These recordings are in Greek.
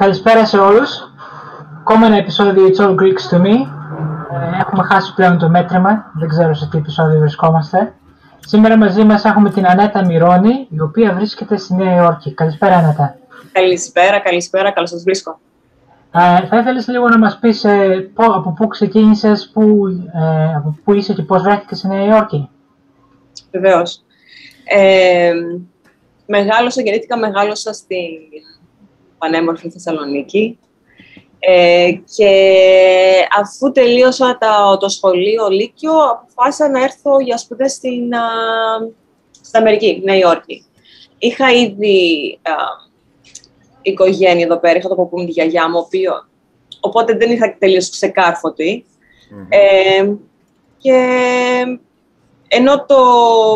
Καλησπέρα σε όλους. Ακόμα ένα επεισόδιο It's All Greeks to Me. Ε, έχουμε χάσει πλέον το μέτρημα. Δεν ξέρω σε τι επεισόδιο βρισκόμαστε. Σήμερα μαζί μας έχουμε την Ανέτα Μυρώνη, η οποία βρίσκεται στη Νέα Υόρκη. Καλησπέρα, Ανέτα. Καλησπέρα, καλησπέρα, καλώς σας βρίσκω. Ε, θα ήθελες λίγο να μας πεις ε, από πού ξεκίνησες, πού, ε, από πού είσαι και πώς βρέθηκες στη Νέα Υόρκη; Βεβαίως. Ε, μεγάλωσα, γεννήθηκα, μεγάλωσα στην πανέμορφη Θεσσαλονίκη. Ε, και αφού τελείωσα το σχολείο Λύκειο, αποφάσισα να έρθω για σπουδές στην, α, στην Αμερική, Νέα Υόρκη. Είχα ήδη α, οικογένεια εδώ πέρα, είχα το παππού τη γιαγιά μου, οποίο, οπότε δεν είχα τελείως ξεκάρφωτη. Ε, και ενώ το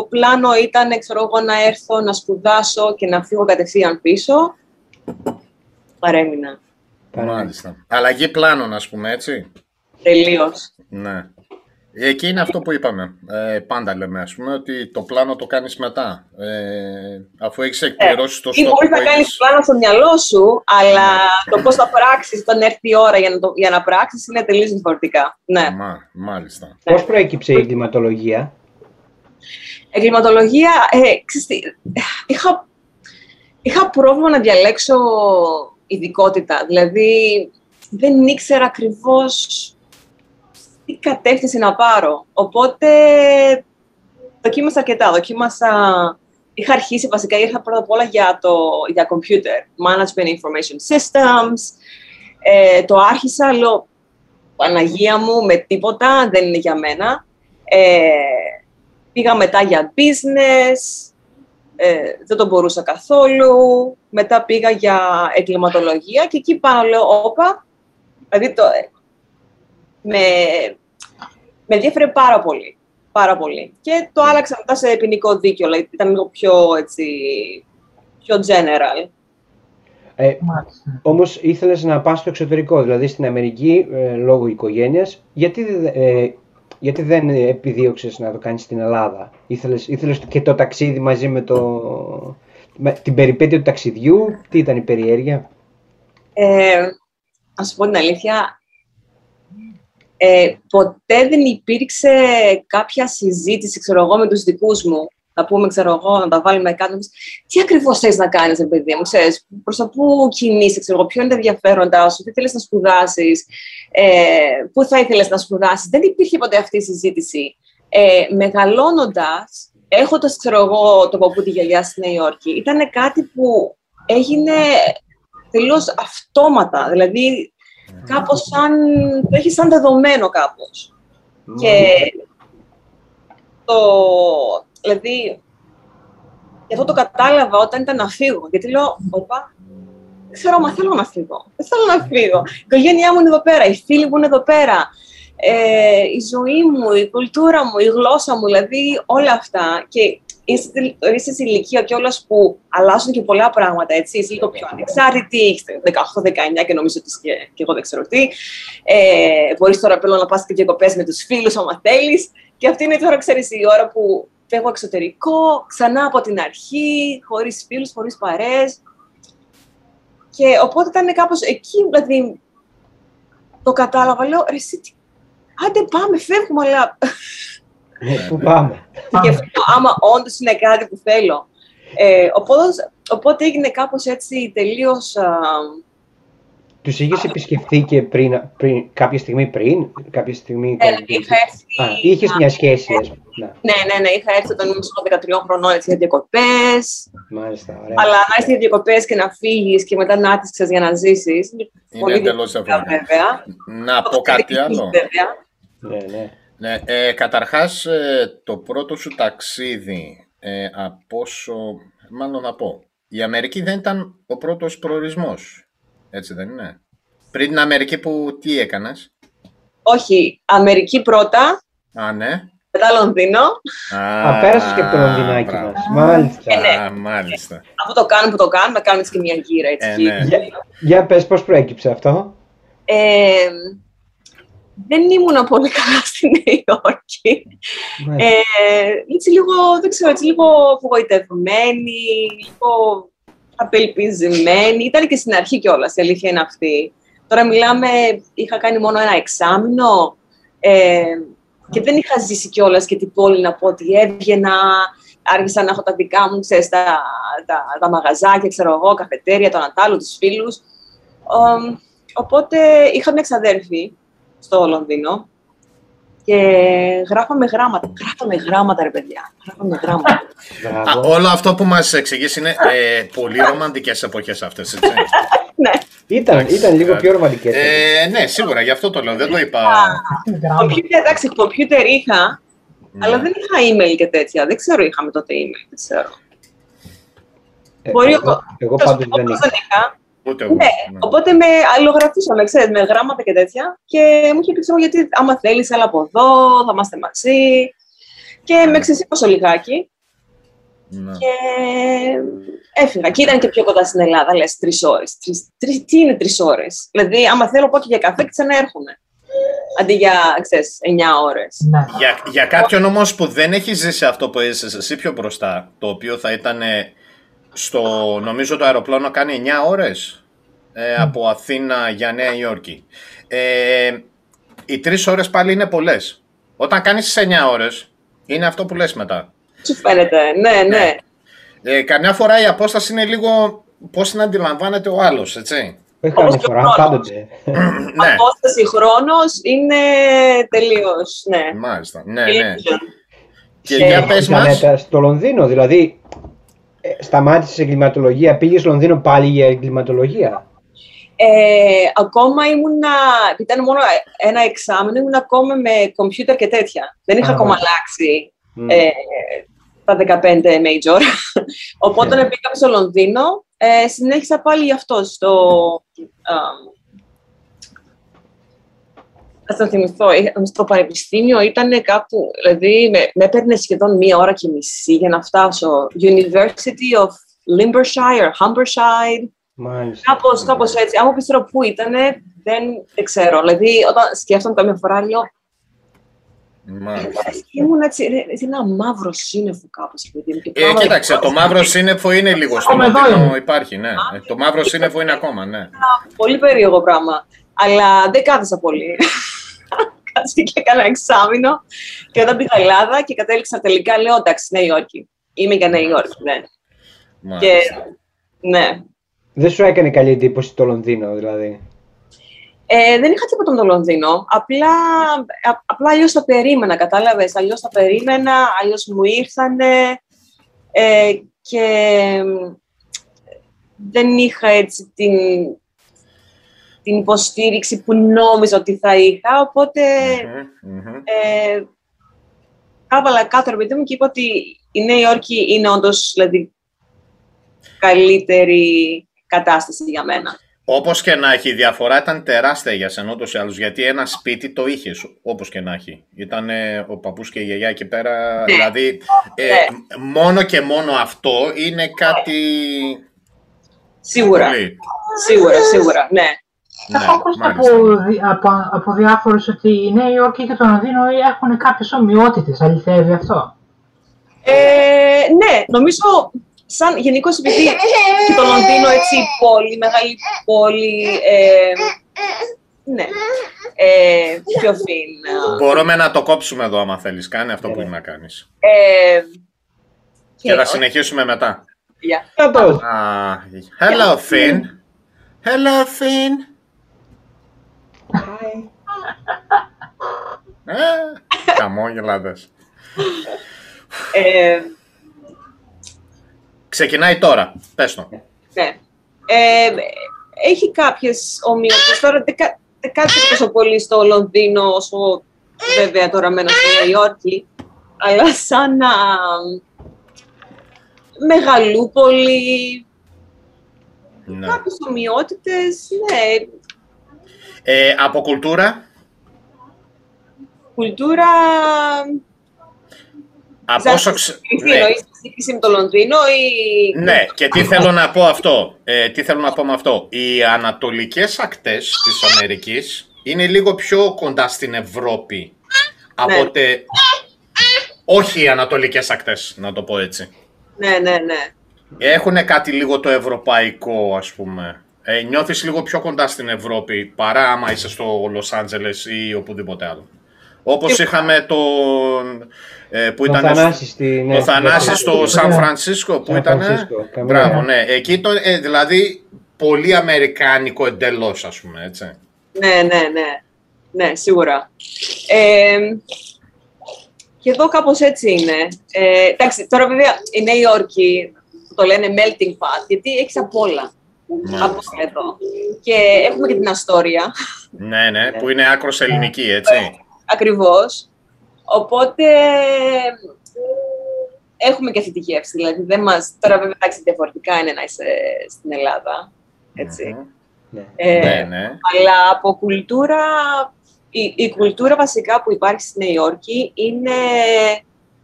πλάνο ήταν, ξέρω εγώ, να έρθω να σπουδάσω και να φύγω κατευθείαν πίσω, παρέμεινα. Μάλιστα. Αλλαγή πλάνων, ας πούμε, έτσι. Τελείως. Ναι. Εκεί είναι αυτό που είπαμε. Ε, πάντα λέμε, ας πούμε, ότι το πλάνο το κάνεις μετά. Ε, αφού έχεις εκπληρώσει το στόχο Ή μπορείς να κάνεις πλάνο στο μυαλό σου, αλλά το πώς θα πράξεις όταν έρθει η ώρα για να, το, για να πράξεις είναι τελείως διαφορετικά. Ναι. Μα, μάλιστα. Πώς προέκυψε η εγκληματολογία; Εγκληματολογία, ε, ξέρεις, είχα, είχα πρόβλημα να διαλέξω ειδικότητα. Δηλαδή, δεν ήξερα ακριβώς τι κατεύθυνση να πάρω. Οπότε, δοκίμασα αρκετά. Δοκίμασα... Είχα αρχίσει, βασικά, είχα πρώτα απ' όλα για, το, για computer, management information systems. Ε, το άρχισα, λέω, Παναγία μου, με τίποτα, δεν είναι για μένα. Ε, πήγα μετά για business, ε, δεν το μπορούσα καθόλου. Μετά πήγα για εγκληματολογία και εκεί πάνω λέω, όπα, δηλαδή το, με, με ενδιαφέρε πάρα πολύ. Πάρα πολύ. Και το άλλαξα μετά σε ποινικό δίκαιο, δηλαδή ήταν λίγο πιο, έτσι, πιο general. Ε, όμως ήθελες να πας στο εξωτερικό, δηλαδή στην Αμερική, ε, λόγω οικογένειας. Γιατί, ε, γιατί δεν επιδίωξες να το κάνεις στην Ελλάδα. Ήθελες, ήθελες και το ταξίδι μαζί με, το, με την περιπέτεια του ταξιδιού. Τι ήταν η περιέργεια; Ε, να σου πω την αλήθεια, ε, ποτέ δεν υπήρξε κάποια συζήτηση, ξέρω εγώ, με τους δικούς μου. Να πούμε, ξέρω εγώ, να τα βάλουμε κάτω. Τι ακριβώς θες να κάνεις, παιδί μου, ξέρεις, προς τα πού κινείσαι, ξέρω εγώ, ποιο είναι τα ενδιαφέροντά σου, τι θέλεις να σπουδάσεις, ε, πού θα ήθελες να σπουδάσεις. Δεν υπήρχε ποτέ αυτή η συζήτηση. Ε, Μεγαλώνοντας, έχοντας, ξέρω εγώ, το παππού τη γιαγιά στη Νέα Υόρκη, ήταν κάτι που έγινε τελείως αυτόματα. Δηλαδή, κάπως σαν, το έχεις σαν δεδομένο κάπως. Και το, δηλαδή, και αυτό το κατάλαβα όταν ήταν να φύγω, γιατί λέω, όπα, δεν ξέρω, μα θέλω να φύγω. Δεν θέλω να φύγω. Η οικογένειά μου είναι εδώ πέρα, οι φίλοι μου είναι εδώ πέρα. Ε, η ζωή μου, η κουλτούρα μου, η γλώσσα μου, δηλαδή όλα αυτά. Και είσαι σε ηλικία κιόλας που αλλάζουν και πολλά πράγματα. Έτσι. Είσαι λίγο πιο ανεξάρτητη, είσαι 18-19 και νομίζω ότι και, και εγώ δεν ξέρω τι. Ε, Μπορείς τώρα πλέον να πας και διακοπές με τους φίλους, άμα θέλεις. Και αυτή είναι τώρα, ξέρεις, η ώρα που φεύγω εξωτερικό, ξανά από την αρχή, χωρίς φίλους, χωρίς παρέ. Και οπότε ήταν κάπως εκεί, δηλαδή, το κατάλαβα. Λέω, ρε, εσύ, άντε πάμε, φεύγουμε, αλλά ναι, πού πάμε; Και αυτό, άμα όντως είναι κάτι που θέλω. Ε, οπότε, οπότε έγινε κάπως έτσι τελείως... Τους είχες επισκεφθεί και πριν, πριν, κάποια στιγμή πριν, κάποια στιγμή... Ναι, είχα έρθει... Α, είχες μια σχέση, ας πούμε. Ναι, ναι, ναι, είχα έρθει όταν ήμουν 13 χρονών έτσι, για διακοπές. Μάλιστα, ωραία. Αλλά να έρθεις για διακοπές και να φύγεις και μετά να άτυξες για να ζήσεις. Είναι πολύ εντελώς βέβαια. Να πω κάτι άλλο. Ναι, ναι. Ναι, ε, καταρχάς ε, το πρώτο σου ταξίδι ε, από όσο, μάλλον να πω, η Αμερική δεν ήταν ο πρώτος προορισμός, έτσι δεν είναι; Πριν την Αμερική που τι έκανες; Όχι, Αμερική πρώτα. Α, ναι. Μετά Λονδίνο. Α, πέρασες και από το Λονδινάκι μας. Μάλιστα. Ε, ναι. Α, μάλιστα. Αυτό το κάνουμε που το κάνουμε, κάνουμε και μια γύρα. Έτσι, Ε, ναι. Για, για πες πώς προέκυψε αυτό; Ε, δεν ήμουν πολύ καλά στη Νέα Υόρκη. Ναι. Ε, έτσι λίγο, δεν ξέρω, έτσι λίγο απογοητευμένη, λίγο απελπισμένη. Ήταν και στην αρχή κιόλας, η αλήθεια είναι αυτή. Τώρα μιλάμε, είχα κάνει μόνο ένα εξάμεινο ε, και δεν είχα ζήσει κιόλας και την πόλη να πω ότι έβγαινα, άρχισα να έχω τα δικά μου, ξέρεις, τα, τα, τα μαγαζάκια, ξέρω εγώ, καφετέρια, τον Αντάλλο, τους φίλους. οπότε είχα μια ξαδέρφη στο Λονδίνο και γράφαμε γράμματα. Γράφαμε γράμματα, ρε παιδιά. Γράφαμε γράμματα. Α, όλο αυτό που μας εξηγείς είναι ε, πολύ ρομαντικές εποχές αυτές, έτσι. ναι. Ήταν, ήταν λίγο πιο ρομαντικές. Ε, ναι, σίγουρα, γι' αυτό το λέω. Δεν το είπα. Κομπιούτερ, εντάξει, κομπιούτερ είχα, ναι. αλλά δεν είχα email και τέτοια. Δεν ξέρω, είχαμε τότε email. Δεν ξέρω. Ε, Μπορεί εγώ, εγώ πάντως δεν είχα. Ούτε εγώ. Ναι, ναι. Οπότε με αλληλογραφήσαμε, ξέρεις, με γράμματα και τέτοια. Και μου είχε πει, ξέρω, γιατί άμα θέλεις, έλα από εδώ, θα είμαστε μαζί. Και με ξεσήκωσε λιγάκι. Ναι. Και έφυγα. Και ήταν και πιο κοντά στην Ελλάδα, λες, τρεις ώρες. Τρεις, τι είναι τρεις ώρες; Δηλαδή, άμα θέλω πω και για καφέ, ξαναέρχομαι. Αντί για, ξέρεις, εννιά ώρες. Ναι. Για, για κάποιον όμως που δεν έχεις ζήσει αυτό που είσαι εσύ πιο μπροστά, το οποίο θα ήταν στο, νομίζω το αεροπλάνο κάνει 9 ώρες ε, από Αθήνα για Νέα Υόρκη. Ε, οι 3 ώρες πάλι είναι πολλές. Όταν κάνεις τις 9 ώρες, είναι αυτό που λες μετά. Σου φαίνεται, ναι, ναι. Ε, καμιά φορά η απόσταση είναι λίγο πώς να αντιλαμβάνεται ο άλλος, έτσι. Όχι καμιά φορά, πάντοτε. ναι. Απόσταση χρόνος είναι τελείως, ναι. Μάλιστα, ναι, ναι. Και για πες μας... Στο Λονδίνο, δηλαδή, ε, σταμάτησε εγκληματολογία, πήγες στο Λονδίνο πάλι για εγκληματολογία; Ε, ακόμα ήμουνα, ήταν μόνο ένα εξάμεινο, ήμουν ακόμα με κομπιούτερ και τέτοια. Δεν είχα ακόμα αλλάξει ε, τα 15 major. Οπότε όταν πήγα στο Λονδίνο, ε, συνέχισα πάλι γι' αυτό στο, θα το θυμηθώ, στο πανεπιστήμιο ήταν κάπου, δηλαδή με, με έπαιρνε σχεδόν μία ώρα και μισή για να φτάσω. University of Limbershire, Humbershire. Μάλιστα. Κάπως, κάπως έτσι. Αν μου πεις τώρα πού ήταν, δεν, δεν ξέρω. Δηλαδή, όταν σκέφτομαι καμιά φορά, λέω, Μάλιστα. Ήμουν έτσι, ένα μαύρο σύννεφο κάπως. Ε, κοίταξε, το μαύρο σύννεφο είναι λίγο στο Λονδίνο, υπάρχει, ναι. Το μαύρο σύννεφο είναι ακόμα, ναι. Πολύ περίεργο πράγμα. Αλλά δεν κάθεσα πολύ. Κάτσε και έκανα εξάμεινο. Και όταν πήγα Ελλάδα και κατέληξα τελικά, λέω εντάξει, Νέα Υόρκη. Είμαι για Νέα Υόρκη, ναι. Και, ναι. Δεν σου έκανε καλή εντύπωση το Λονδίνο, δηλαδή; Ε, δεν είχα τίποτα με το Λονδίνο. Απλά, απλά αλλιώς τα περίμενα, κατάλαβες. Αλλιώς τα περίμενα, αλλιώς μου ήρθανε. Ε, και δεν είχα έτσι την, την υποστήριξη που νόμιζα ότι θα είχα, οπότε mm-hmm, ε, κάτω ρε μου και είπα ότι η Νέα Υόρκη είναι όντως δηλαδή, καλύτερη κατάσταση για μένα. Όπως και να έχει, η διαφορά ήταν τεράστια για σένα ούτως ή άλλως. Γιατί ένα σπίτι το είχες, όπως και να έχει. Ήταν ο παππούς και η γιαγιά εκεί πέρα. Ναι. Δηλαδή, ε, ναι. μόνο και μόνο αυτό είναι κάτι. Σίγουρα. Σίγουρα, σίγουρα, ναι. Ναι, Έχω ακούσει από, από, από διάφορους ότι η Νέα Υόρκη και το Λονδίνο έχουν κάποιες ομοιότητες. Αληθεύει αυτό; Ε, ναι, νομίζω σαν γενικώ επειδή και το Λονδίνο έτσι πόλη, μεγάλη πόλη. Ε, ναι. Ε, πιο φίν. Μπορούμε να το κόψουμε εδώ άμα θέλεις. Κάνε αυτό που είναι να κάνεις. Ε, και θα συνεχίσουμε μετά. Yeah. Uh, hello, Finn. Hello, Finn. Ε, χαμόγελαδες. Ε, Ξεκινάει τώρα. Πες το. Ναι. Ε, έχει κάποιες ομοιότητες. Τώρα δεν, δεν κάθεται τόσο πολύ στο Λονδίνο όσο βέβαια τώρα μένω στη Νέα Υόρκη. Αλλά σαν να... Μεγαλούπολη. Ναι. Κάποιες ομοιότητες, ναι. Ε, από κουλτούρα; Κουλτούρα... Από όσο ναι. με το Λονδίνο ή... Ναι, και τι θέλω να πω αυτό. Ε, τι θέλω να πω με αυτό. Οι ανατολικές ακτές της Αμερικής είναι λίγο πιο κοντά στην Ευρώπη. Ναι. Από Όχι οι ανατολικές ακτές, να το πω έτσι. Ναι, ναι, ναι. έχουν κάτι λίγο το ευρωπαϊκό, ας πούμε. Ε, νιώθεις λίγο πιο κοντά στην Ευρώπη παρά άμα είσαι στο Λος Άντζελες ή οπουδήποτε άλλο. Όπως είχαμε τον... Ε, που Το ήταν Θανάση στη- ναι, το Θανάση ναι. στο Σαν Φρανσίσκο που Σαν ήταν. Φρανσίσκο, καμία. Μπράβο, ναι. Εκεί το, ε, δηλαδή πολύ αμερικάνικο εντελώς, ας πούμε, έτσι. Ναι, ναι, ναι. Ναι, σίγουρα. Ε, και εδώ κάπως έτσι είναι. Ε, εντάξει, τώρα βέβαια η Νέα Υόρκη το λένε melting pot, γιατί έχεις απ' όλα. Ναι. Από εδώ. Και έχουμε και την Αστόρια, Ναι, ναι, που είναι άκρος ελληνική, έτσι. ακριβώς. Οπότε έχουμε και αυτή τη γεύση. Δηλαδή, δεν μας... Τώρα βέβαια εντάξει, διαφορετικά είναι να είσαι στην Ελλάδα. Έτσι. Μμμ. Ναι. Ε, Ναι, ναι. Αλλά από κουλτούρα, η, η κουλτούρα βασικά που υπάρχει στη Νέα Υόρκη είναι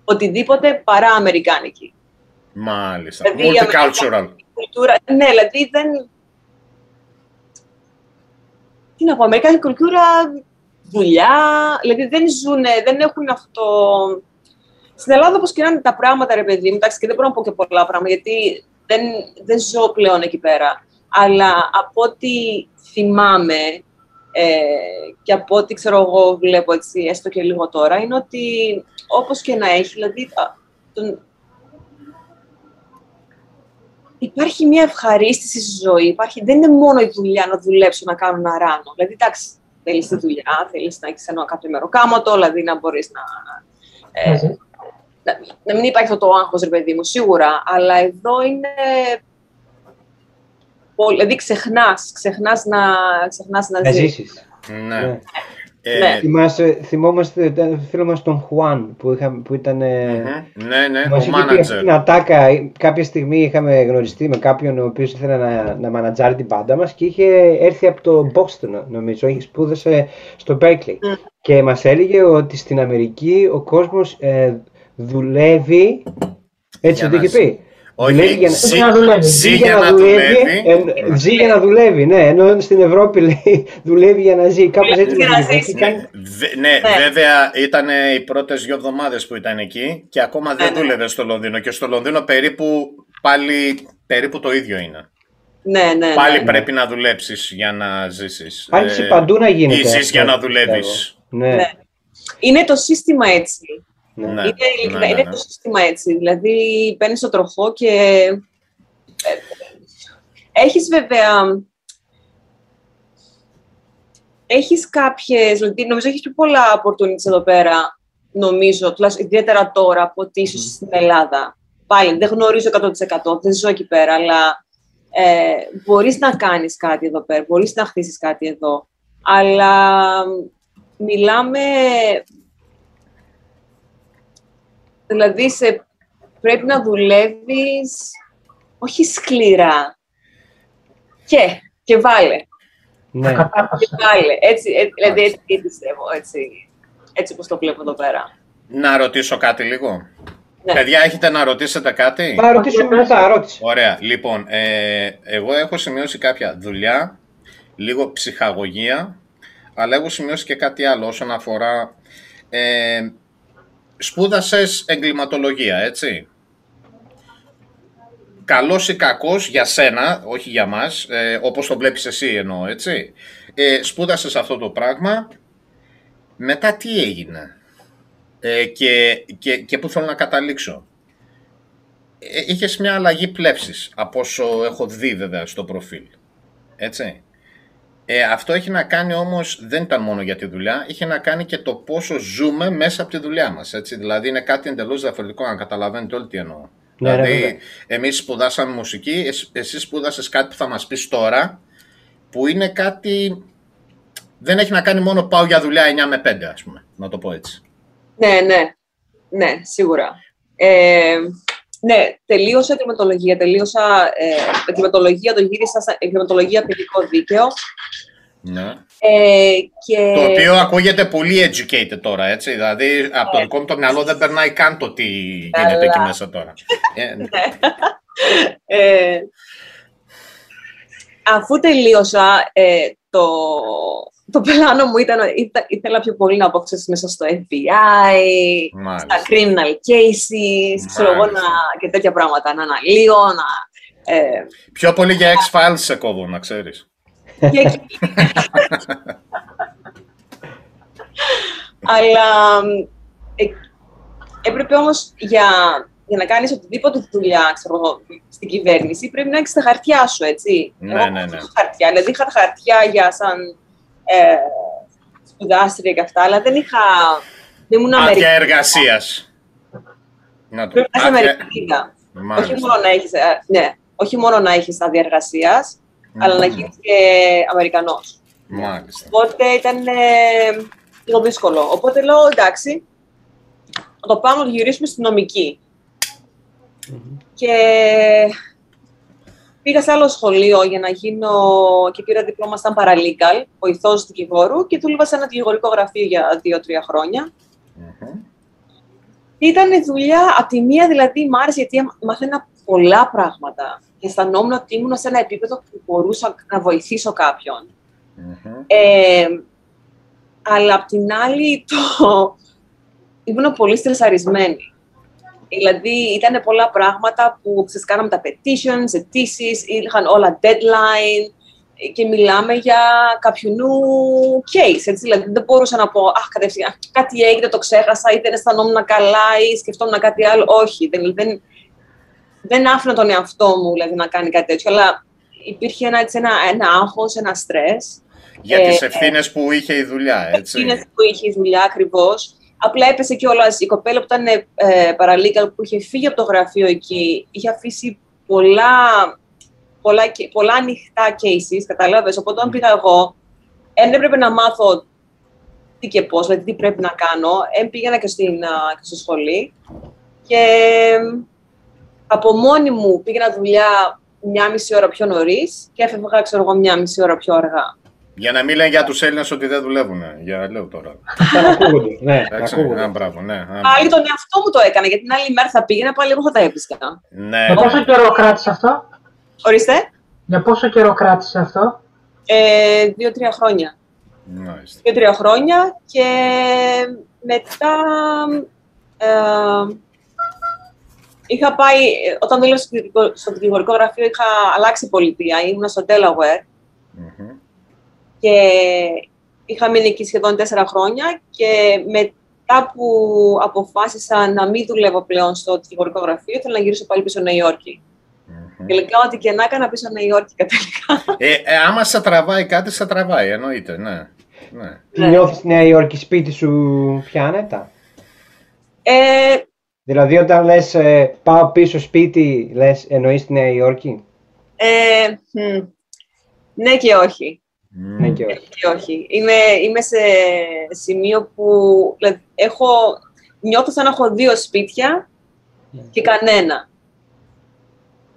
οτιδήποτε παρά αμερικάνικη. Μάλιστα. Δηλαδή, η Multicultural. Η κουλτούρα, ναι, δηλαδή δεν... Τι να πω, αμερικάνικη κουλτούρα, δουλειά, δηλαδή δεν ζουν, δεν έχουν αυτό... Στην Ελλάδα, όπως και να είναι τα πράγματα, ρε παιδί μου, εντάξει, και δεν μπορώ να πω και πολλά πράγματα, γιατί δεν, δεν ζω πλέον εκεί πέρα. Αλλά από ό,τι θυμάμαι ε, και από ό,τι ξέρω εγώ βλέπω έτσι, έστω και λίγο τώρα, είναι ότι όπως και να έχει, δηλαδή α, τον, υπάρχει μια ευχαρίστηση στη ζωή. Υπάρχει, δεν είναι μόνο η δουλειά να δουλέψω, να κάνω ένα ράνο. Δηλαδή, εντάξει, θέλεις τη δουλειά, θέλεις να έχεις ένα κάποιο μεροκάματο, δηλαδή να μπορείς να, ε, Έτσι. να. Να μην υπάρχει αυτό το άγχος, ρε παιδί μου, σίγουρα. Αλλά εδώ είναι. πολύ- Δηλαδή, ξεχνάς ξεχνάς να, ξεχνάς να, Να ζεις. ζήσεις. Ναι. Ναι. Ε, Ναι. Θυμάσαι, θυμόμαστε τον φίλο μας τον Χουάν που, είχα, που ήταν... ε, μμμ. Ναι, ναι, Μας ο είχε πει αυτή manager. την ατάκα. Κάποια στιγμή είχαμε γνωριστεί με κάποιον ο οποίος ήθελε να, να μανατζάρει την πάντα μας και είχε έρθει από το Boston, νομίζω, είχε σπούδασε στο Berkeley. Mm. Και μας έλεγε ότι στην Αμερική ο κόσμος ε, δουλεύει, έτσι Για το να είχε ζει. πει. Όχι, Δουλεύει για να- ζει- για να δουλεύει. ζει για να δουλεύει. εν- ζει για να δουλεύει, ναι. Ενώ στην Ευρώπη λέει δουλεύει για να ζει. Κάπως έτσι Για μας να είπε. ζήσει. Και κάνει- Βε- ναι, βέβαια ήταν οι πρώτες δύο εβδομάδες που ήταν εκεί και ακόμα δεν Ναι, ναι. δούλευε στο Λονδίνο. Και στο Λονδίνο περίπου πάλι περίπου το ίδιο είναι. Ναι, ναι. Πάλι ναι. πρέπει να δουλέψεις για να ζήσεις. Άρχισε παντού να γίνεται. Ή ζεις αυτό, για να πιστεύω. δουλεύεις. Ναι. Ναι. Είναι το σύστημα έτσι. Ναι, είναι, ειλικρινά, ναι, ναι, είναι ναι. το σύστημα έτσι. Δηλαδή, παίρνεις το τροχό και. ε, έχεις βέβαια. Έχεις κάποιες, δηλαδή νομίζω έχεις πιο πολλά opportunities εδώ πέρα, νομίζω, τουλάχιστον ιδιαίτερα τώρα από ότι ίσως στην Ελλάδα. Πάλι, δεν γνωρίζω 100%, δεν ζω εκεί πέρα, αλλά ε, μπορείς να κάνεις κάτι εδώ πέρα, μπορείς να χτίσεις κάτι εδώ. Αλλά μιλάμε Δηλαδή, σε, πρέπει να δουλεύεις όχι σκληρά. Και, και βάλε, Ναι. και Κατάπασα. βάλε. Έτσι, ε, δηλαδή, έτσι πιστεύω, έτσι, έτσι όπως το βλέπω εδώ πέρα. Να ρωτήσω κάτι λίγο. Ναι. Παιδιά, έχετε να ρωτήσετε κάτι; Θα ρωτήσουμε μετά, ρώτησε. Ωραία. Λοιπόν, ε, εγώ έχω σημειώσει κάποια δουλειά, λίγο ψυχαγωγία, αλλά έχω σημειώσει και κάτι άλλο όσον αφορά... Ε, σπούδασες εγκληματολογία, έτσι. Καλός ή κακός για σένα, όχι για μας, ε, όπως το βλέπεις εσύ εννοώ, έτσι. Ε, σπούδασες αυτό το πράγμα, μετά τι έγινε ε, και, και, και πού θέλω να καταλήξω. Ε, είχες μια αλλαγή πλεύσης, από όσο έχω δει βέβαια στο προφίλ. Έτσι. Ε, αυτό έχει να κάνει όμως, δεν ήταν μόνο για τη δουλειά, είχε να κάνει και το πόσο ζούμε μέσα από τη δουλειά μας. Έτσι. Δηλαδή είναι κάτι εντελώς διαφορετικό, αν καταλαβαίνετε όλοι τι εννοώ. Ναι, ρε, δηλαδή, βέβαια. εμείς σπουδάσαμε μουσική, εσ- εσύ σπούδασες κάτι που θα μας πεις τώρα, που είναι κάτι... Δεν έχει να κάνει μόνο πάω για δουλειά 9 με 5, ας πούμε, να το πω έτσι. Ναι, ναι, ναι, σίγουρα. Ε, ναι, τελείωσα εγκληματολογία, τελείωσα ε, εγκληματολογία, το γύρισα στα εγκληματολογία ποινικό δίκαιο. Ναι. Ε, και... Το οποίο ακούγεται πολύ educated τώρα, έτσι. Δηλαδή, από το δικό μου το μυαλό δεν περνάει καν το τι γίνεται Καλά. εκεί μέσα τώρα. Ε, ναι. Ε, αφού τελείωσα ε, το, το πλάνο μου ήταν ότι ήθελα πιο πολύ να μπω μέσα στο FBI, Μάλιστα. στα criminal cases, ξέρω εγώ, να- και τέτοια πράγματα, να αναλύω, να... Ε, Πιο πολύ για X-Files σε κόβω, να ξέρεις. και εκεί. Αλλά ε, έπρεπε όμως για, για να κάνεις οτιδήποτε δουλειά ξέρω, εγώ, στην κυβέρνηση πρέπει να έχεις τα χαρτιά σου, έτσι. Ναι, Εγώ ναι, έχω ναι. Χαρτιά, δηλαδή είχα τα χαρτιά για σαν ε, σπουδάστρια και αυτά, αλλά δεν είχα... Δεν ήμουν Άδεια Αμερικανή. εργασίας. Να το Πρέπει να είσαι άδεια- Αμερικανίδα. Όχι Μάλιστα. μόνο να έχεις, ε, ναι, όχι μόνο να έχεις άδεια εργασίας, αλλά να Μμμ. γίνεις και Αμερικανός. Μάλιστα. Οπότε ήταν ε, λίγο δύσκολο. Οπότε λέω εντάξει, να το πάμε να το γυρίσουμε στη νομική. Και πήγα σε άλλο σχολείο για να γίνω και πήρα δίπλωμα σαν paralegal, βοηθός δικηγόρου και δούλευα σε ένα δικηγορικό γραφείο για δύο-τρία χρόνια. Μμμ. Ήταν δουλειά, από τη μία δηλαδή μ' άρεσε γιατί μαθαίνα πολλά πράγματα και αισθανόμουν ότι ήμουν σε ένα επίπεδο που μπορούσα να βοηθήσω κάποιον. Μμμ. Ε, αλλά απ' την άλλη το... ήμουν πολύ στρεσαρισμένη. Δηλαδή ήταν πολλά πράγματα που ξέρεις, κάναμε τα petitions, αιτήσεις, είχαν όλα deadline και μιλάμε για κάποιουνού case, έτσι, δηλαδή δεν μπορούσα να πω «Αχ, κατευθείαν, κάτι έγινε, το ξέχασα» ή «Δεν αισθανόμουν καλά» ή «Σκεφτόμουν κάτι άλλο». Όχι, δεν, δεν, δεν άφηνα τον εαυτό μου δηλαδή, να κάνει κάτι τέτοιο, αλλά υπήρχε ένα, έτσι, ένα, ένα άγχος, ένα στρες Για Ε, τις ευθύνες που είχε η δουλειά, έτσι. είναι που είχε η δουλειά ακριβώς. Απλά έπεσε κιόλας η κοπέλα που ήταν ε, paralegal, που είχε φύγει από το γραφείο εκεί, είχε αφήσει πολλά, πολλά, και- πολλά ανοιχτά cases, κατάλαβες. Οπότε όταν πήγα εγώ, δεν έπρεπε να μάθω τι και πώς, δηλαδή τι πρέπει να κάνω. Ε, πήγαινα και, στην, α, και στο σχολείο και ε, από μόνη μου πήγαινα δουλειά μια μισή ώρα πιο νωρίς και έφευγα, ξέρω εγώ, μια μισή ώρα πιο αργά. Για να μην λένε για τους Έλληνες ότι δεν δουλεύουν. Για λέω τώρα. Να ακούγονται. Ναι, να Εντάξει, ακούγονται. α, μπράβο, ναι. α, Πάλι τον εαυτό μου το έκανα, γιατί την άλλη μέρα θα πήγαινα, πάλι εγώ θα τα έβρισκα. Ναι, Για πόσο ναι. καιρό κράτησε αυτό; Ορίστε. Για πόσο καιρό κράτησε αυτό; Ε, δύο-τρία χρόνια. Μάλιστα. Δύο-τρία χρόνια και μετά ε, είχα πάει, όταν δούλευα στο δικηγο- στο δικηγορικό γραφείο είχα αλλάξει πολιτεία, ήμουν στο Delaware Μμμ. Και είχα μείνει εκεί σχεδόν τέσσερα χρόνια και μετά που αποφάσισα να μην δουλεύω πλέον στο δικηγορικό γραφείο, ήθελα να γυρίσω πάλι πίσω Νέα Υόρκη. Μμμ. Τελικά, ό,τι και να έκανα πίσω Νέα Υόρκη κατελικά. Ε, ε, άμα σε τραβάει κάτι, σε τραβάει, εννοείται, ναι. ναι. Τι νιώθεις στη Νέα Υόρκη σπίτι σου πια άνετα. Ε, Δηλαδή όταν λες ε, πάω πίσω σπίτι, λες εννοείς τη Νέα Υόρκη; ε, μ, ναι και όχι. Μμ. Ναι και Ναι όχι. και όχι. Είμαι, είμαι σε σημείο που δηλαδή, έχω, νιώθω σαν να έχω δύο σπίτια και κανένα.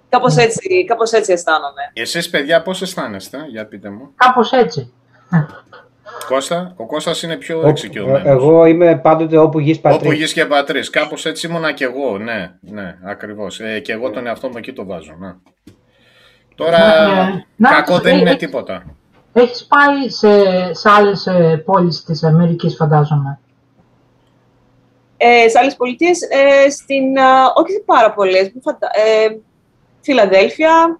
Κάπως έτσι, κάπως έτσι αισθάνομαι. Εσείς, παιδιά, πώς αισθάνεστε, για πείτε μου; Κάπως έτσι. Κώστα, ο Κώστας είναι πιο Όπου- εξοικειωμένος. Εγώ είμαι πάντοτε όπου γης Όπου πατρί. γης και πατρίς. Κάπως έτσι ήμουνα και εγώ, ναι, ναι, ακριβώς. Ε, και εγώ τον εαυτό μου εκεί το βάζω, ναι. Τώρα, Ναι, να, κακό δεν ε, είναι ε, τίποτα. Έχεις πάει σε, σε άλλες ε, πόλεις της Αμερικής φαντάζομαι. Ε, σε άλλες πολιτείες, ε, στην, α, όχι σε πάρα πολλές, μου φαντα... ε, Φιλαδέλφια,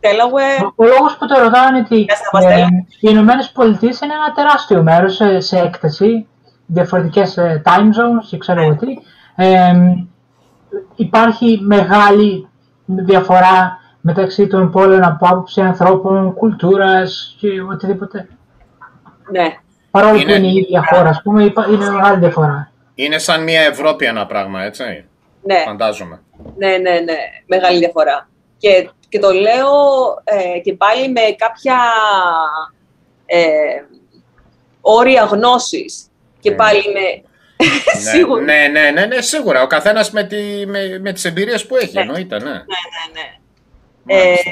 Delaware, Ο λόγος που το ρωτάω είναι ότι Γεια σας, Παστέλα. ε, οι Ηνωμένες Πολιτείες είναι ένα τεράστιο μέρος σε, σε έκταση, διαφορετικές ε, time zones ή ξέρω εγώ τι. Ε, υπάρχει μεγάλη διαφορά μεταξύ των πόλεων από άποψη ανθρώπων, κουλτούρας και οτιδήποτε. ναι. Παρόλο Είναι- που είναι η ίδια χώρα, ας πούμε, υπά- είναι μεγάλη διαφορά. Είναι σαν μια Ευρώπη ένα πράγμα, έτσι. Ναι. Φαντάζομαι. Ναι, ναι, ναι. Μεγάλη διαφορά. Και, και το λέω ε, και πάλι με κάποια ε, όρια γνώσης. Και Ναι. πάλι με... Ναι, Σίγουρα. ναι, ναι, ναι, ναι, σίγουρα. Ο καθένας με, τη, με, με τις εμπειρίες που έχει, Ναι. εννοείται, ναι. Ναι, ναι, ναι. Ε, Μάλιστα.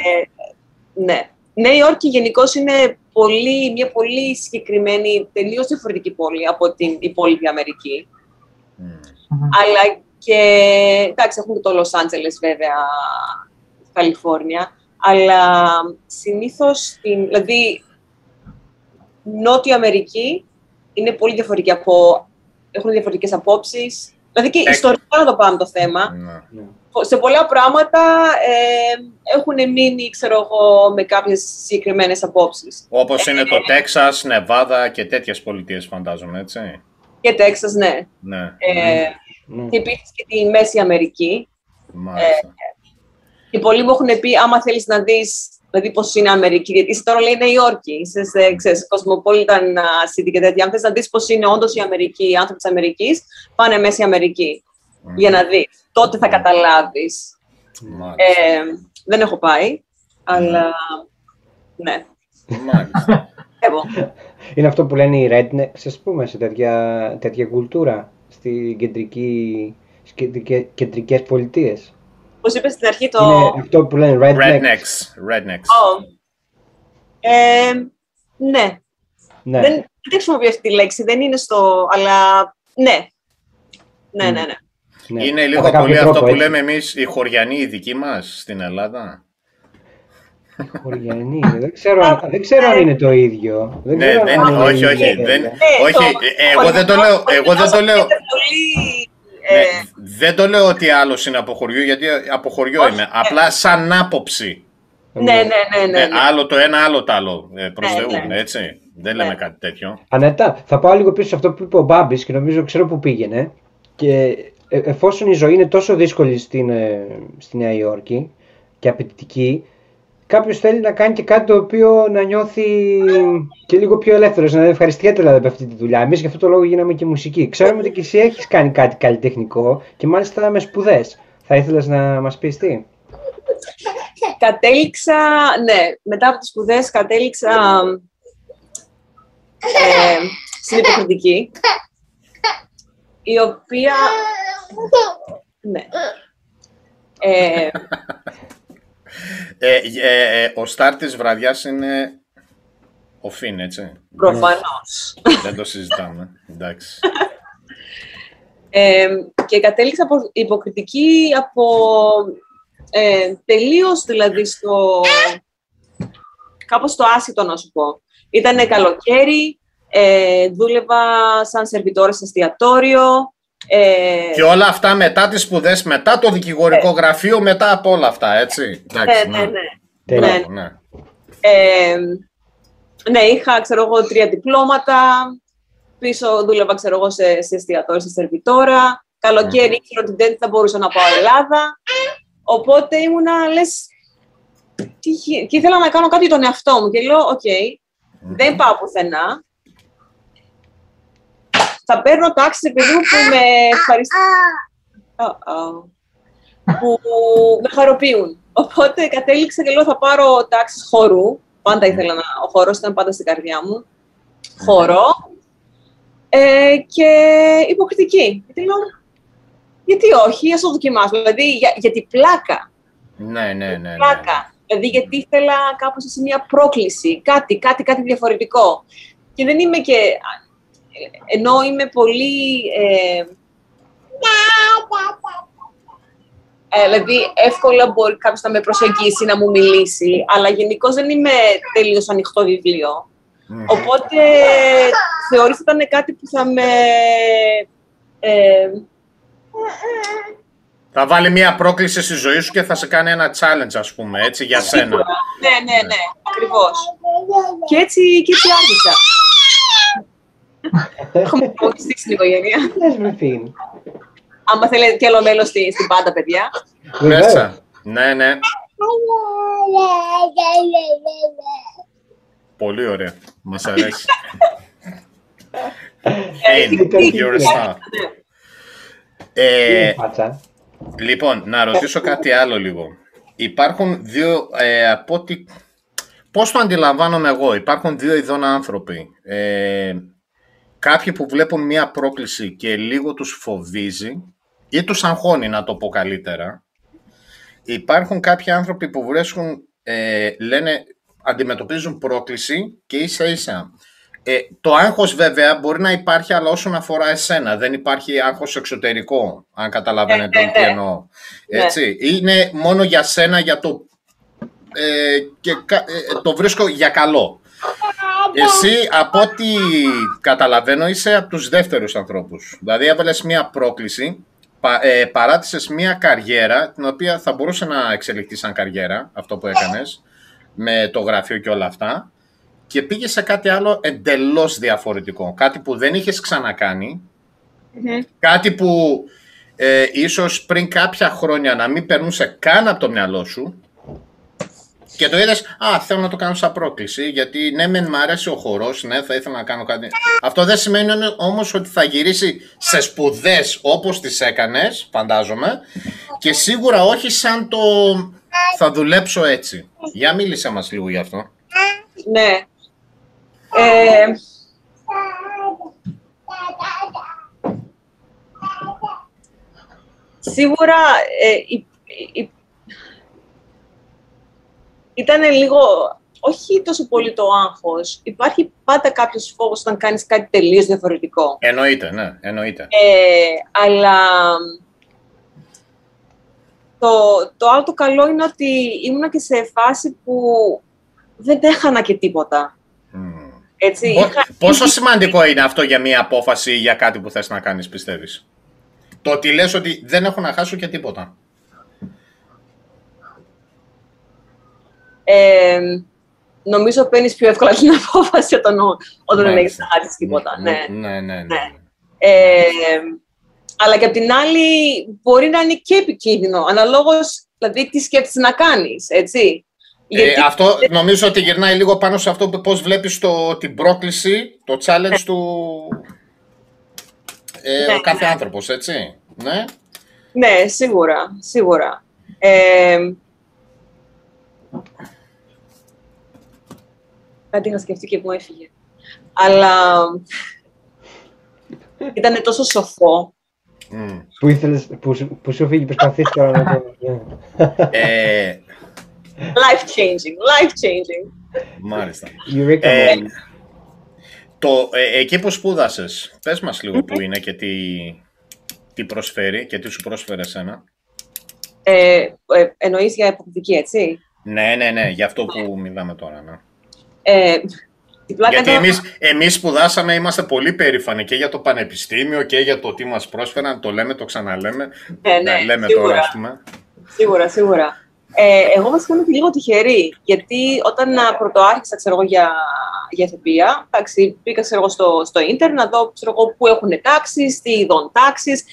ναι. Νέα Υόρκη γενικώ είναι πολύ, μια πολύ συγκεκριμένη, τελείως διαφορετική πόλη από την υπόλοιπη Αμερική. Μμ. Μμμ. Αλλά και, εντάξει, έχουμε και το Λος Άντζελες βέβαια, Καλιφόρνια, αλλά συνήθως, στην, δηλαδή, Νότια Αμερική είναι πολύ διαφορετική από... έχουν διαφορετικές απόψεις. Δηλαδή και ιστορικά να το πάμε το θέμα. Ναι. Σε πολλά πράγματα ε, έχουν μείνει, ξέρω εγώ, με κάποιες συγκεκριμένες απόψεις. Όπως είναι το Τέξας, Νεβάδα και τέτοιες πολιτείες φαντάζομαι, έτσι. Και Τέξας, ναι. Ναι, Ε, Ναι. Και επίσης και τη Μέση Αμερική. μάλιστα. Και πολλοί μου έχουν πει, άμα θέλεις να δεις δηλαδή πώς είναι η Αμερική, γιατί είσαι τώρα λέει Νέα Υόρκη, είσαι σε ξέρεις, Cosmopolitan uh, City και τέτοια. Αν θες να δεις πώς είναι όντως η Αμερική, οι άνθρωποι της Αμερικής, πάνε Μέση Αμερική για να δεις. Τότε θα καταλάβεις. Μάλιστα. Ε, δεν έχω πάει, αλλά ναι. Μάλιστα. Εγώ. Είναι αυτό που λένε οι rednecks, ας πούμε, σε τέτοια, τέτοια κουλτούρα στην κεντρική, στις κεντρικές, κεντρικές πολιτείες. Πώς είπες στην αρχή το... Είναι αυτό που λένε rednecks. Rednecks. Rednecks. Ω. Ε, ναι. Ναι. Δεν, δεν χρησιμοποιώ αυτή τη λέξη, δεν είναι στο... Αλλά ναι. Ναι, ναι, ναι. Ναι. Είναι Κατά λίγο κάποιο πολύ τρόπο, αυτό που έτσι. λέμε εμείς οι χωριανοί οι δικοί μας στην Ελλάδα. Χωριανοί, δεν ξέρω, αν- δεν ξέρω αν είναι το ίδιο. Δεν Ναι, ξέρω αν δεν, είναι όχι, η όχι, ίδια. δεν, Ναι, όχι, το- ε, εγώ δεν το λέω, εγώ δεν το λέω, Είναι πολύ... ναι, ε, δεν το λέω ότι άλλος είναι από χωριό, γιατί από χωριό Όχι, είμαι, ναι. απλά σαν άποψη. ναι, ναι, ναι, ναι, Ε, ναι. άλλο το ένα, άλλο το άλλο, ε, προς Ναι, Θεού, ναι. έτσι. Δεν λέμε Ναι. κάτι τέτοιο. Ανέτα, θα πάω λίγο πίσω σε αυτό που είπε ο Μπάμπης και νομίζω ξέρω που πήγαινε. Και ε, εφόσον η ζωή είναι τόσο δύσκολη στην, ε, στη Νέα Υόρκη και απαιτητική, κάποιος θέλει να κάνει και κάτι το οποίο να νιώθει και λίγο πιο ελεύθερος, να ευχαριστιέται δηλαδή από αυτή τη δουλειά. Εμείς γι' αυτό το λόγο γίναμε και μουσική. Ξέρουμε ότι και εσύ έχεις κάνει κάτι καλλιτεχνικό και μάλιστα με σπουδές. Θα ήθελες να μας πεις τι; Κατέληξα, ναι, μετά από τις σπουδές κατέληξα ε, στην υποκριτική, η οποία, ναι, ε, Ε, ε, ε, ο στάρ της βραδιάς είναι ο Φιν, έτσι. προφανώς. Δεν το συζητάμε. Εντάξει. Ε, και κατέληξα από υποκριτική από ε, τελείως δηλαδή στο κάπως στο άσυτο να σου πω. Ήταν καλοκαίρι, ε, δούλευα σαν σερβιτόρα σε εστιατόριο. Ε, Και όλα αυτά μετά τις σπουδές, μετά το δικηγορικό γραφείο, μετά από όλα αυτά, έτσι; Εντάξει, ναι, ναι, ναι. Τέλεια. Μπράβο, ναι. Ε, ναι, είχα, ξέρω εγώ, τρία διπλώματα. Πίσω δούλευα, ξέρω εγώ, σε, σε εστιατόριο, σε σερβιτόρα. Καλοκαίρι ήξερα ότι δεν θα μπορούσα να πάω Ελλάδα. Οπότε ήμουνα, λες, τι, γι- και ήθελα να κάνω κάτι για τον εαυτό μου. Και λέω, οκ, δεν πάω πουθενά. Θα παίρνω τάξεις επειδή μου που με ευχαριστούν. Uh-oh. που με χαροποιούν. Οπότε κατέληξα και λέω θα πάρω τάξεις χορού. Πάντα ήθελα να... Ο χορός ήταν πάντα στην καρδιά μου. Χορό. Ε, και υποκριτική. Γιατί λέω, γιατί όχι, ας το δοκιμάσω. Δηλαδή για, για την πλάκα. Ναι, ναι, ναι. ναι. πλάκα. Δηλαδή γιατί ήθελα κάπως σε μια πρόκληση. Κάτι, κάτι, κάτι διαφορετικό. Και δεν είμαι και... Ενώ είμαι πολύ... Ε, ε, δηλαδή, εύκολα μπορεί κάποιος να με προσεγγίσει, να μου μιλήσει, αλλά γενικώς δεν είμαι τελείως ανοιχτό βιβλίο. Μμμ. Οπότε θεωρείς ότι ήταν κάτι που θα με. Ε, Θα βάλει μια πρόκληση στη ζωή σου και θα σε κάνει ένα challenge, ας πούμε, έτσι, για σένα. σίγουρα. Ναι, ναι, ναι, ακριβώς. Και έτσι, και έτσι άρχισα. Έχουμε προχωρήσει στην οικογένεια. Λες βρε Φιν. Άμα θέλετε κι άλλο μέλος στη- στην πάντα, παιδιά. Βεβαίως. Μέσα. Ναι, ναι. Πολύ ωραία. Μας αρέσει. Ε, Finn, τι- you're a star. Τι Ε, είναι φάτσα. Λοιπόν, να ρωτήσω κάτι άλλο λίγο. Υπάρχουν δύο, ε, από ό,τι... Πώς το αντιλαμβάνομαι εγώ, υπάρχουν δύο ειδών άνθρωποι. Ε, κάποιοι που βλέπουν μία πρόκληση και λίγο τους φοβίζει ή τους αγχώνει, να το πω καλύτερα. Υπάρχουν κάποιοι άνθρωποι που βρίσκουν, ε, λένε, αντιμετωπίζουν πρόκληση και ίσα ίσα. Ε, το άγχος βέβαια μπορεί να υπάρχει, αλλά όσον αφορά εσένα. Δεν υπάρχει άγχος εξωτερικό, αν καταλαβαίνετε Ναι, ναι, τι ναι. εννοώ. Ναι. Έτσι. Είναι μόνο για σένα, για το... Ε, και κα- ε, το βρίσκω για καλό. Εσύ, από ό,τι καταλαβαίνω, είσαι από τους δεύτερους ανθρώπους. Δηλαδή, έβαλες μία πρόκληση, πα, ε, παράτησες μία καριέρα, την οποία θα μπορούσε να εξελιχθεί σαν καριέρα, αυτό που έκανες, με το γραφείο και όλα αυτά, και πήγες σε κάτι άλλο εντελώς διαφορετικό. Κάτι που δεν είχες ξανακάνει, κάτι που ε, ίσως πριν κάποια χρόνια να μην περνούσε καν από το μυαλό σου, και το είδες, Α, θέλω να το κάνω σαν πρόκληση, γιατί ναι, μεν μ' αρέσει ο χορός, ναι, θα ήθελα να κάνω κάτι. Αυτό δεν σημαίνει όμως ότι θα γυρίσει σε σπουδές όπως τις έκανες, φαντάζομαι, και σίγουρα όχι σαν το θα δουλέψω έτσι. Για μίλησε μας λίγο γι' αυτό. Ναι. Ε, σίγουρα ε, η, ήταν λίγο, όχι τόσο πολύ το άγχος. Υπάρχει πάντα κάποιος φόβος όταν κάνεις κάτι τελείως διαφορετικό. Εννοείται, ναι, εννοείται. Ε, αλλά το, το άλλο το καλό είναι ότι ήμουνα και σε φάση που δεν έχανα και τίποτα. Έτσι, Πόσο σημαντικό είναι αυτό για μια απόφαση για κάτι που θες να κάνεις, πιστεύεις; Το ότι λες ότι δεν έχω να χάσω και τίποτα. Ε, νομίζω παίρνεις πιο εύκολα την απόφαση όταν, όταν δεν έχεις να χάσει τίποτα. Ναι, ναι, ναι. ναι, ναι. Ε, αλλά και απ' την άλλη μπορεί να είναι και επικίνδυνο, αναλόγως, δηλαδή τι σκέφτεσαι να κάνεις, έτσι. Ε, Αυτό νομίζω ότι γυρνάει λίγο πάνω σε αυτό που πώς βλέπεις το, την πρόκληση, το challenge ναι. του ε, ναι, κάθε ναι. άνθρωπος, έτσι. Ναι. ναι, σίγουρα, σίγουρα. Ε, κάτι είχα σκεφτεί και μου έφυγε. Αλλά ήταν τόσο σοφό. Mm. Που, ήθελες, που, που σου φύγει προσπαθείς τώρα να το... ε, life changing, life changing. Μάλιστα. Ε, το, ε, εκεί που σπούδασες, πες μας λίγο που είναι και τι, τι προσφέρει και τι σου πρόσφερε εσένα. Ε, ε, εννοείς για υποκριτική, έτσι; Ναι, ναι, ναι, για αυτό που μιλάμε τώρα, ναι. Ε, Γιατί εμείς, εμείς σπουδάσαμε, είμαστε πολύ περήφανοι και για το πανεπιστήμιο και για το τι μας πρόσφεραν, το λέμε, το ξαναλέμε. Ναι, ναι, λέμε σίγουρα. τώρα, ας πούμε. Σίγουρα, σίγουρα. Ε, εγώ βασικά είμαι λίγο τυχερή, γιατί όταν πρωτοάρχισα ξέρω, για, για ηθοποιία, εντάξει, πήγα ξέρω, στο, στο ίντερνετ να δω ξέρω, πού έχουν τάξεις, τι ειδών τάξεις.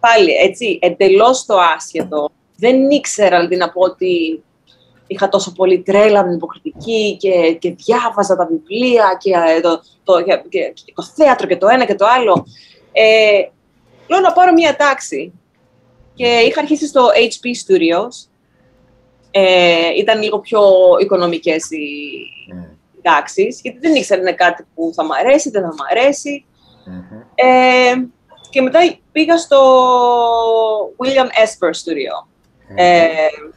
Πάλι, έτσι, εντελώς το άσχετο. Δεν ήξερα, δηλαδή, να πω ότι είχα τόσο πολύ τρέλα με την υποκριτική και, και διάβαζα τα βιβλία και ε, το, το, και, και το θέατρο και το ένα και το άλλο. Ε, λέω να πάρω μία τάξη. Και είχα αρχίσει στο HP Studios. Ε, ήταν λίγο πιο οικονομικές οι mm. τάξεις, γιατί δεν ήξερα είναι κάτι που θα μου αρέσει, δεν θα μου αρέσει. Mm-hmm. Ε, και μετά πήγα στο William Esper Studio. Mm-hmm.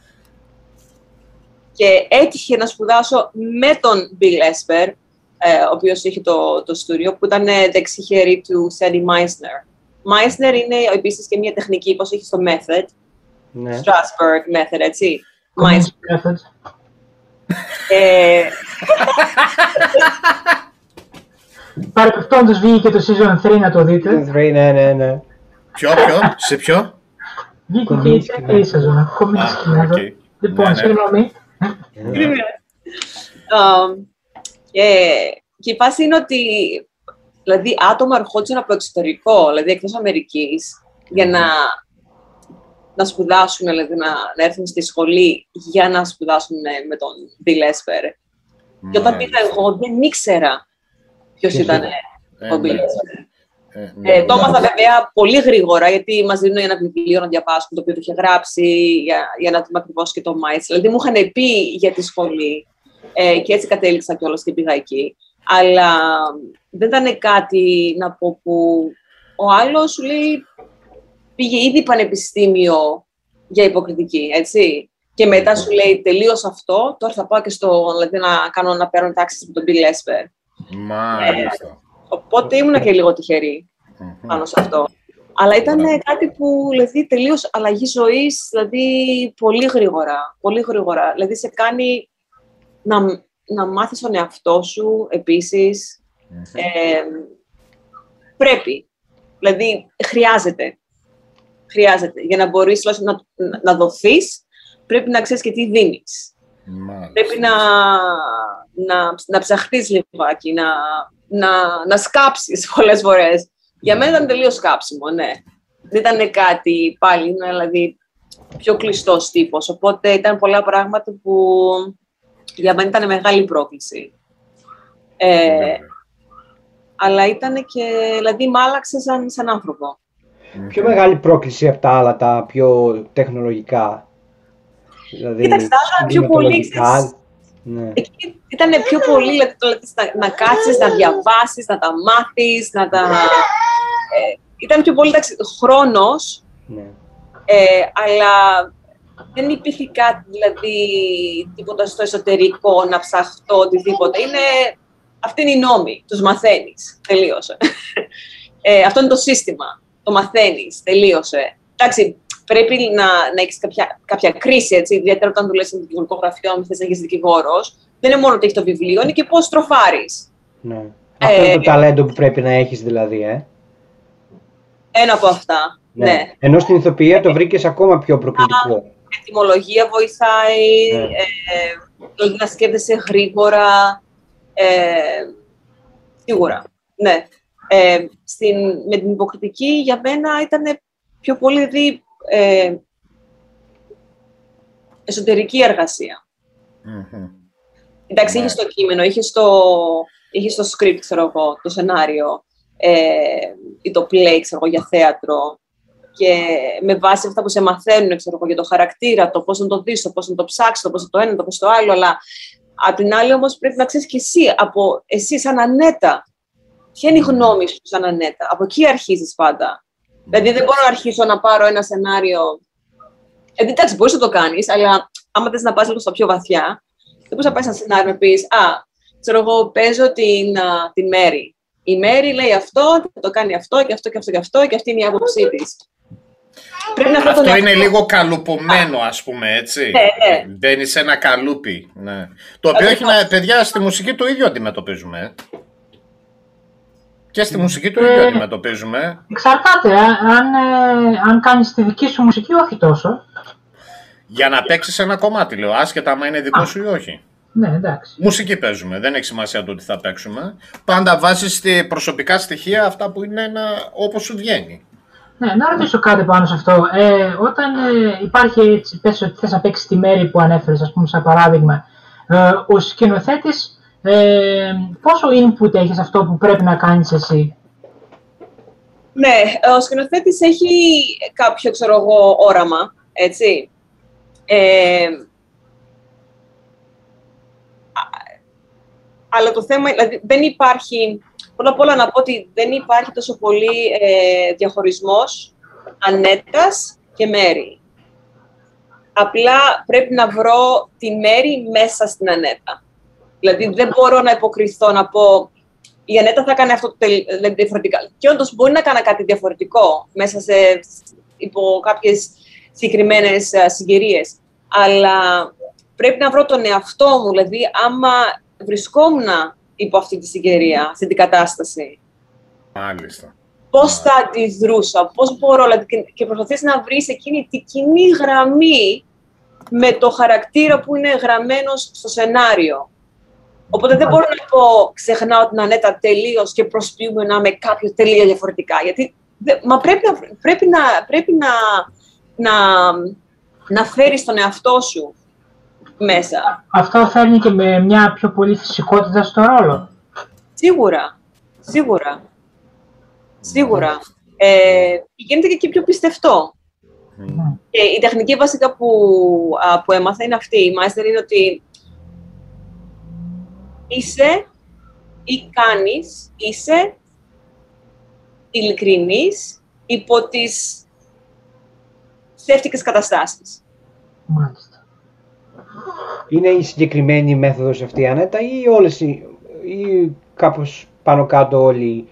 Ε, και έτυχε να σπουδάσω με τον Bill Esper, ε, ο οποίος είχε το, το στούριο, που ήταν ε, δεξί χέρι του Sadie Meisner. Meisner είναι επίσης και μια τεχνική, όπως έχει στο Method, ναι. Strasbourg Method, έτσι. Meisner. ε, Παρεπιπτόντως βγήκε το Season 3 να το δείτε. Season 3, ναι, ναι, ναι. Ποιο, ποιο, σε ποιο; Βγήκε και η τρίτη σεζόν, κομική σκηνά. Λοιπόν, ναι, ναι. συγγνώμη. Και η φάση είναι ότι δηλαδή, άτομα ερχόντουσαν από εξωτερικό, δηλαδή εκτός Αμερικής, για να, να σπουδάσουν, δηλαδή να, να έρθουν στη σχολή για να σπουδάσουν με τον Bill Esper. Και όταν πήγα εγώ δεν ήξερα ποιος ήταν ο Bill Esper. Ε, ναι, ε, το έμαθα βέβαια πολύ γρήγορα, γιατί μας δίνουν ένα βιβλίο να διαβάσουμε το οποίο το είχε γράψει για, για να δούμε ακριβώς και το Μάιτ. Δηλαδή μου είχαν πει για τη σχολή ε, και έτσι κατέληξα κιόλας και πήγα εκεί. Αλλά δεν ήταν κάτι να πω που ο άλλος σου λέει πήγε ήδη πανεπιστήμιο για υποκριτική, έτσι. Και μετά σου λέει τελείω αυτό, τώρα θα πάω και στο, δηλαδή να κάνω να παίρνω τάξεις με τον Bill Esper. Μάλιστα. Οπότε ήμουν και λίγο πάνω σε αυτό. Αλλά ήταν κάτι που δηλαδή τελείως αλλαγή ζωής, δηλαδή πολύ γρήγορα. Πολύ γρήγορα. Δηλαδή σε κάνει να, να μάθεις τον εαυτό σου επίσης. Ε, πρέπει. Δηλαδή, χρειάζεται. Χρειάζεται. Για να μπορείς να, να δοθείς, πρέπει να ξέρεις και τι δίνεις. Πρέπει να, να, να ψαχτείς λιγάκι, να, να, να σκάψεις πολλές φορές. Για μένα ήταν τελείως σκάψιμο, ναι. Δεν ήταν κάτι πάλι, δηλαδή πιο κλειστός τύπος. Οπότε ήταν πολλά πράγματα που για μένα ήταν μεγάλη πρόκληση. Ε, αλλά ήταν και, δηλαδή, μ' άλλαξε σαν, σαν άνθρωπο. Πιο μεγάλη πρόκληση από τα άλλα, τα πιο τεχνολογικά. Δηλαδή, Κοίταξε, τα άλλα πιο πολύ. Ναι. Εκεί ήταν πιο πολύ δηλαδή, να κάτσεις, να διαβάσεις, να τα μάθεις, να τα... Ε, ήταν πιο πολύ εντάξει, χρόνος, ναι. ε, αλλά δεν υπήρχε κάτι, δηλαδή, τίποτα στο εσωτερικό, να ψαχτώ, οτιδήποτε. Είναι, αυτή είναι η νόμη, τους μαθαίνεις, τελείωσε. Ε, αυτό είναι το σύστημα, το μαθαίνεις, τελείωσε. Εντάξει, πρέπει να, να έχεις κάποια, κάποια κρίση, έτσι, ιδιαίτερα όταν δουλεύεις σε δικηγορικό γραφείο, αν θες να γίνει δικηγόρος. Δεν είναι μόνο ότι έχει το βιβλίο, είναι και πώς τροφάρεις. Ναι. Ε, Αυτό είναι το ταλέντο που πρέπει να έχεις, δηλαδή, ε. Ένα από αυτά. Ναι. ναι. Ενώ στην ηθοποιία το βρήκες ακόμα πιο προκλητικό. Η ετοιμολογία βοηθάει, ναι. ε, να σκέφτεσαι γρήγορα. Ε, σίγουρα. Ναι. Ε, στην, με την υποκριτική για μένα ήταν πιο πολύ δι, ε, εσωτερική εργασία. Mm-hmm. Εντάξει, είχες το κείμενο, είχες το, είχες το script, ξέρω εγώ, το σενάριο ε, ή το play, ξέρω εγώ, για θέατρο και με βάση αυτά που σε μαθαίνουν, ξέρω εγώ, για το χαρακτήρα, το πώς να το δεις, το πώς να το ψάξεις, το πώς να το ένα, το πώς το άλλο, αλλά απ' την άλλη όμως πρέπει να ξέρεις και εσύ, από εσύ σαν Ανέτα, ποια είναι η γνώμη σου σαν Ανέτα, από εκεί αρχίζεις πάντα. Δηλαδή δεν μπορώ να αρχίσω να πάρω ένα σενάριο. Ε, εντάξει, μπορείς να το κάνεις, αλλά άμα θες να πας λίγο στα πιο βαθιά, δεν μπορείς να πάει ένα σενάριο να πεις Α, ξέρω εγώ, παίζω την, την Μέρη. Η Μέρη λέει αυτό, θα το κάνει αυτό και αυτό και αυτό και αυτό και αυτή είναι η άποψή της. αυτό είναι λίγο καλουπωμένο, ας πούμε, έτσι. Ναι, ναι. Μπαίνεις σε ένα καλούπι. Ναι. Το οποίο έχει, να, παιδιά, στη μουσική το ίδιο αντιμετωπίζουμε. Και στη μουσική του ίδιο ε, αντιμετωπίζουμε. Εξαρτάται. Αν, ε, αν κάνεις τη δική σου μουσική, όχι τόσο. Για να παίξεις ένα κομμάτι, λέω, άσχετα αν είναι δικό σου ή όχι. Ναι, εντάξει. Μουσική παίζουμε, δεν έχει σημασία το τι θα παίξουμε. Πάντα βάζεις προσωπικά στοιχεία αυτά που είναι ένα, όπως σου βγαίνει. Ναι, να ρωτήσω κάτι πάνω σε αυτό. Ε, όταν ε, υπάρχει έτσι, πες ότι θες να παίξεις τη μέρη που ανέφερες, ας πούμε, σαν παράδειγμα, ε, ο σκηνοθέτης ε, πόσο input έχεις αυτό που πρέπει να κάνεις εσύ; Ναι, ο σκηνοθέτης έχει κάποιο, ξέρω εγώ, όραμα, έτσι. Ε, αλλά το θέμα, δηλαδή, δεν υπάρχει, πρώτα απ' όλα να πω ότι δεν υπάρχει τόσο πολύ ε, διαχωρισμός ανέτας και μέρη. Απλά πρέπει να βρω τη μέρη μέσα στην ανέτα. Δηλαδή δεν μπορώ να υποκριθώ να πω η Ανέτα θα κάνει αυτό το δηλαδή, διαφορετικά. Και όντως μπορεί να κάνει κάτι διαφορετικό μέσα σε υπό κάποιες συγκεκριμένες συγκυρίες. Αλλά πρέπει να βρω τον εαυτό μου, δηλαδή άμα βρισκόμουν υπό αυτή τη συγκυρία, αυτή την κατάσταση. Μάλιστα. Πώς θα αντιδρούσα, πώς μπορώ, δηλαδή, και προσπαθείς να βρεις εκείνη τη κοινή γραμμή με το χαρακτήρα που είναι γραμμένος στο σενάριο. Οπότε δεν μπορώ να πω ξεχνάω την Ανέτα τελείως και προσποιούμε να είμαι κάποιο τελείως διαφορετικά. Γιατί μα πρέπει να, πρέπει να, πρέπει να, να, να φέρεις τον εαυτό σου μέσα. Αυτό φέρνει και με μια πιο πολύ φυσικότητα στο ρόλο. Σίγουρα. Σίγουρα. Σίγουρα. Ε, γίνεται και εκεί πιο πιστευτό. Και η τεχνική βασικά που, που έμαθα είναι αυτή. Η μάστερ είναι ότι είσαι ή κάνεις, είσαι ειλικρινής υπό τις ψεύτικες καταστάσεις. Μάλιστα. Είναι η συγκεκριμένη μέθοδος αυτή, Ανέτα, ή όλες ή κάπως πάνω κάτω όλοι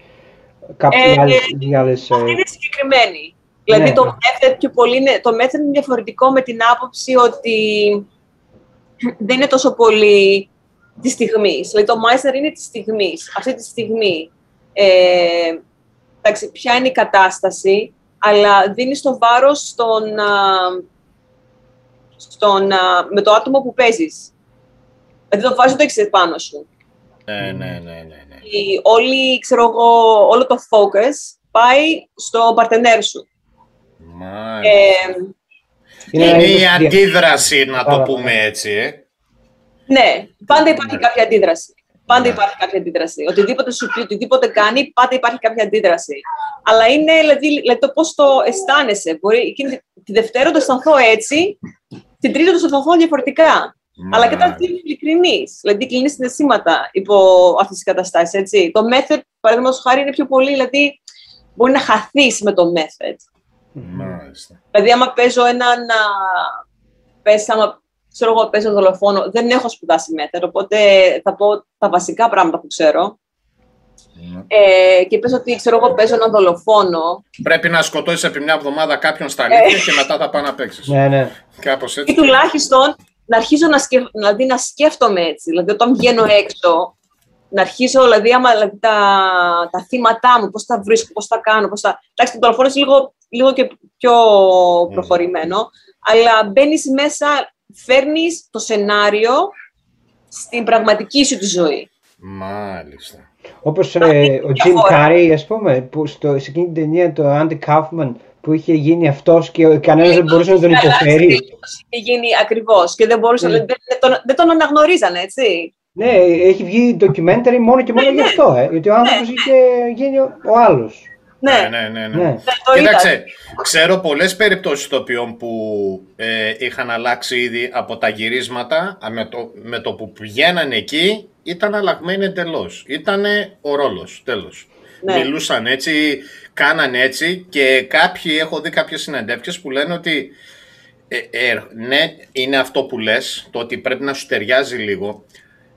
κάποιοι ε, άλλες, άλλες... Αυτή είναι συγκεκριμένη. Δηλαδή ναι. το method πιο πολύ είναι, το method είναι διαφορετικό με την άποψη ότι δεν είναι τόσο πολύ της στιγμής. Δηλαδή το Meisner είναι της στιγμής. Αυτή τη στιγμή. Ε, εντάξει, ποια είναι η κατάσταση, αλλά δίνει το βάρος στον, στον, με το άτομο που παίζεις. Δηλαδή το βάζει το έχεις πάνω σου. Ναι, ναι, ναι, ναι. ναι. Η, όλη, ξέρω εγώ, όλο το focus πάει στο παρτενέρ σου. Μάλιστα. Ε, είναι, είναι η αντίδραση, να το πούμε έτσι, ε. Ναι, πάντα υπάρχει ναι. κάποια αντίδραση. Πάντα ναι. υπάρχει κάποια αντίδραση. Οτιδήποτε σου πει, οτιδήποτε κάνει, πάντα υπάρχει κάποια αντίδραση. Αλλά είναι δηλαδή, δηλαδή το πώς το αισθάνεσαι. Μπορεί εκείνη, τη Δευτέρα το αισθανθώ έτσι, την Τρίτη το αισθανθώ διαφορετικά. Αλλά και όταν είναι ειλικρινή. Δηλαδή, κλείνεις συναισθήματα υπό αυτές τις καταστάσεις. Το method, παραδείγματος χάρη, είναι πιο πολύ. Δηλαδή, μπορεί να χαθείς με το method. Μάλιστα. Δηλαδή, άμα παίζω έναν. Πες, άμα ξέρω εγώ, παίζω δολοφόνο, δεν έχω σπουδάσει method, οπότε θα πω τα βασικά πράγματα που ξέρω. Ναι. Ε, και πες ότι ξέρω εγώ παίζω έναν δολοφόνο. Πρέπει να σκοτώσεις επί μια εβδομάδα κάποιον στα αλήθεια και μετά θα πάει να παίξεις. Ναι, ναι. Κάπως έτσι. Ή τουλάχιστον να αρχίζω να, σκεφ... δηλαδή, να σκέφτομαι έτσι. Δηλαδή, όταν βγαίνω έξω, να αρχίσω δηλαδή, άμα, δηλαδή, τα, τα θύματά μου, πώς τα βρίσκω, πώς τα κάνω. Πώς τα... Εντάξει, το δολοφόνο είναι λίγο, λίγο και πιο ναι. προχωρημένο, αλλά μπαίνεις μέσα, φέρνεις το σενάριο στην πραγματική σου τη ζωή. Μάλιστα. Όπως ε, ο Τζιμ Κάρι, ας πούμε, που στο, σε εκείνη την ταινία το Άντι Κάφμαν που είχε γίνει αυτός και κανένας δεν μπορούσε να τον υποφέρει. Είχε γίνει ακριβώς και δεν, μπορούσε, ναι. δεν, τον, δεν τον αναγνωρίζανε, έτσι. Ναι, έχει βγει documentary μόνο και μόνο ναι, γι' ναι. αυτό, ε, γιατί ο άνθρωπος είχε γίνει ο άλλος. Ναι, ναι, ναι. ναι. ναι. Κοίταξε, ξέρω πολλές περιπτώσεις τοπιών που ε, είχαν αλλάξει ήδη από τα γυρίσματα, με το, με το που πηγαίνανε εκεί, ήταν αλλαγμένοι εντελώς. Ήταν ο ρόλος, τέλος. Ναι. Μιλούσαν έτσι, κάνανε έτσι και κάποιοι, έχω δει κάποιες συνεντεύξεις που λένε ότι ε, ε, ναι, είναι αυτό που λες, το ότι πρέπει να σου ταιριάζει λίγο.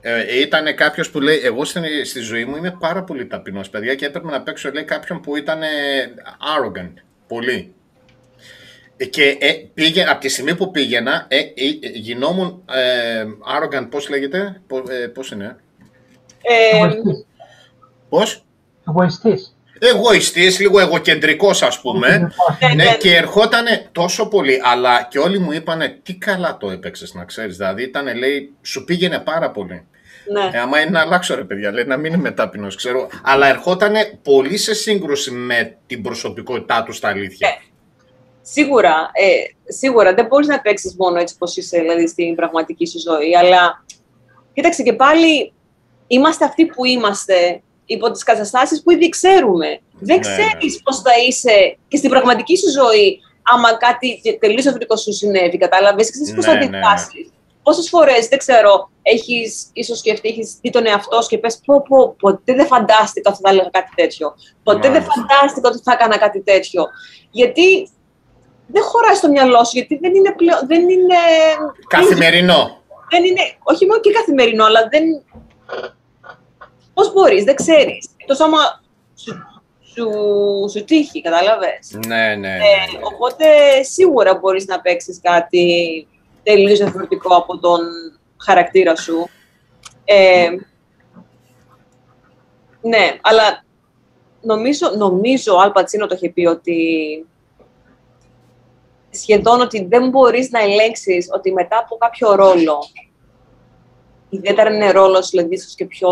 Ε, ήταν κάποιος που λέει: Εγώ στη, στη ζωή μου είμαι πάρα πολύ ταπεινός, παιδιά, και έπρεπε να παίξω λέει, κάποιον που ήταν arrogant. Πολύ. Ε, και ε, πήγε, από τη στιγμή που πήγαινα, ε, ε, γινόμουν ε, arrogant, πώς λέγεται, πώς, ε, πώς είναι; Ε, πώς; Εγωιστής. Εγωιστής, λίγο εγωκεντρικός ας πούμε. ναι, ναι, και ερχόταν τόσο πολύ, αλλά και όλοι μου είπανε τι καλά το έπαιξες να ξέρεις. Δηλαδή ήταν, λέει, σου πήγαινε πάρα πολύ. Ναι. Ε, άμα είναι να αλλάξω ρε παιδιά, λέει, να μην είμαι τάπεινος, ξέρω. Αλλά ερχόταν πολύ σε σύγκρουση με την προσωπικότητά τους στα αλήθεια. Ε, σίγουρα, ε, σίγουρα δεν μπορείς να παίξει μόνο έτσι πως είσαι δηλαδή, στην πραγματική σου ζωή, αλλά κοίταξε και πάλι είμαστε αυτοί που είμαστε υπό τις καταστάσεις που ήδη ξέρουμε. Δεν ναι, ξέρεις ναι. πώς θα είσαι και στην πραγματική σου ζωή άμα κάτι τελείως ευρυτικό σου συνέβη, κατάλαβες, ξέρεις πώς θα ναι, αντιδράσεις. Ναι. Πόσες φορές, δεν ξέρω, έχεις ίσως σκεφτεί, έχεις δει τον εαυτό σου και πες πω, πω, ποτέ δεν φαντάστηκα ότι θα έλεγα κάτι τέτοιο. Ποτέ δεν φαντάστηκα ότι θα έκανα κάτι τέτοιο. Γιατί δεν χωράει στο μυαλό σου, γιατί δεν είναι πλέον, δεν είναι... Καθημερινό. Δεν είναι, όχι μόνο και καθημερινό, αλλά δεν, Πώς μπορείς, δεν ξέρεις. Το σώμα σου, σου, σου τύχει, κατάλαβες; Ναι, ναι, ναι, ε, οπότε σίγουρα μπορείς να παίξεις κάτι τελείως διαφορετικό από τον χαρακτήρα σου. Ε, ναι, αλλά νομίζω, νομίζω ο Αλπατσίνο το είχε πει ότι σχεδόν ότι δεν μπορείς να ελέγξεις ότι μετά από κάποιο ρόλο, ιδιαίτερα είναι ρόλος δηλαδή και πιο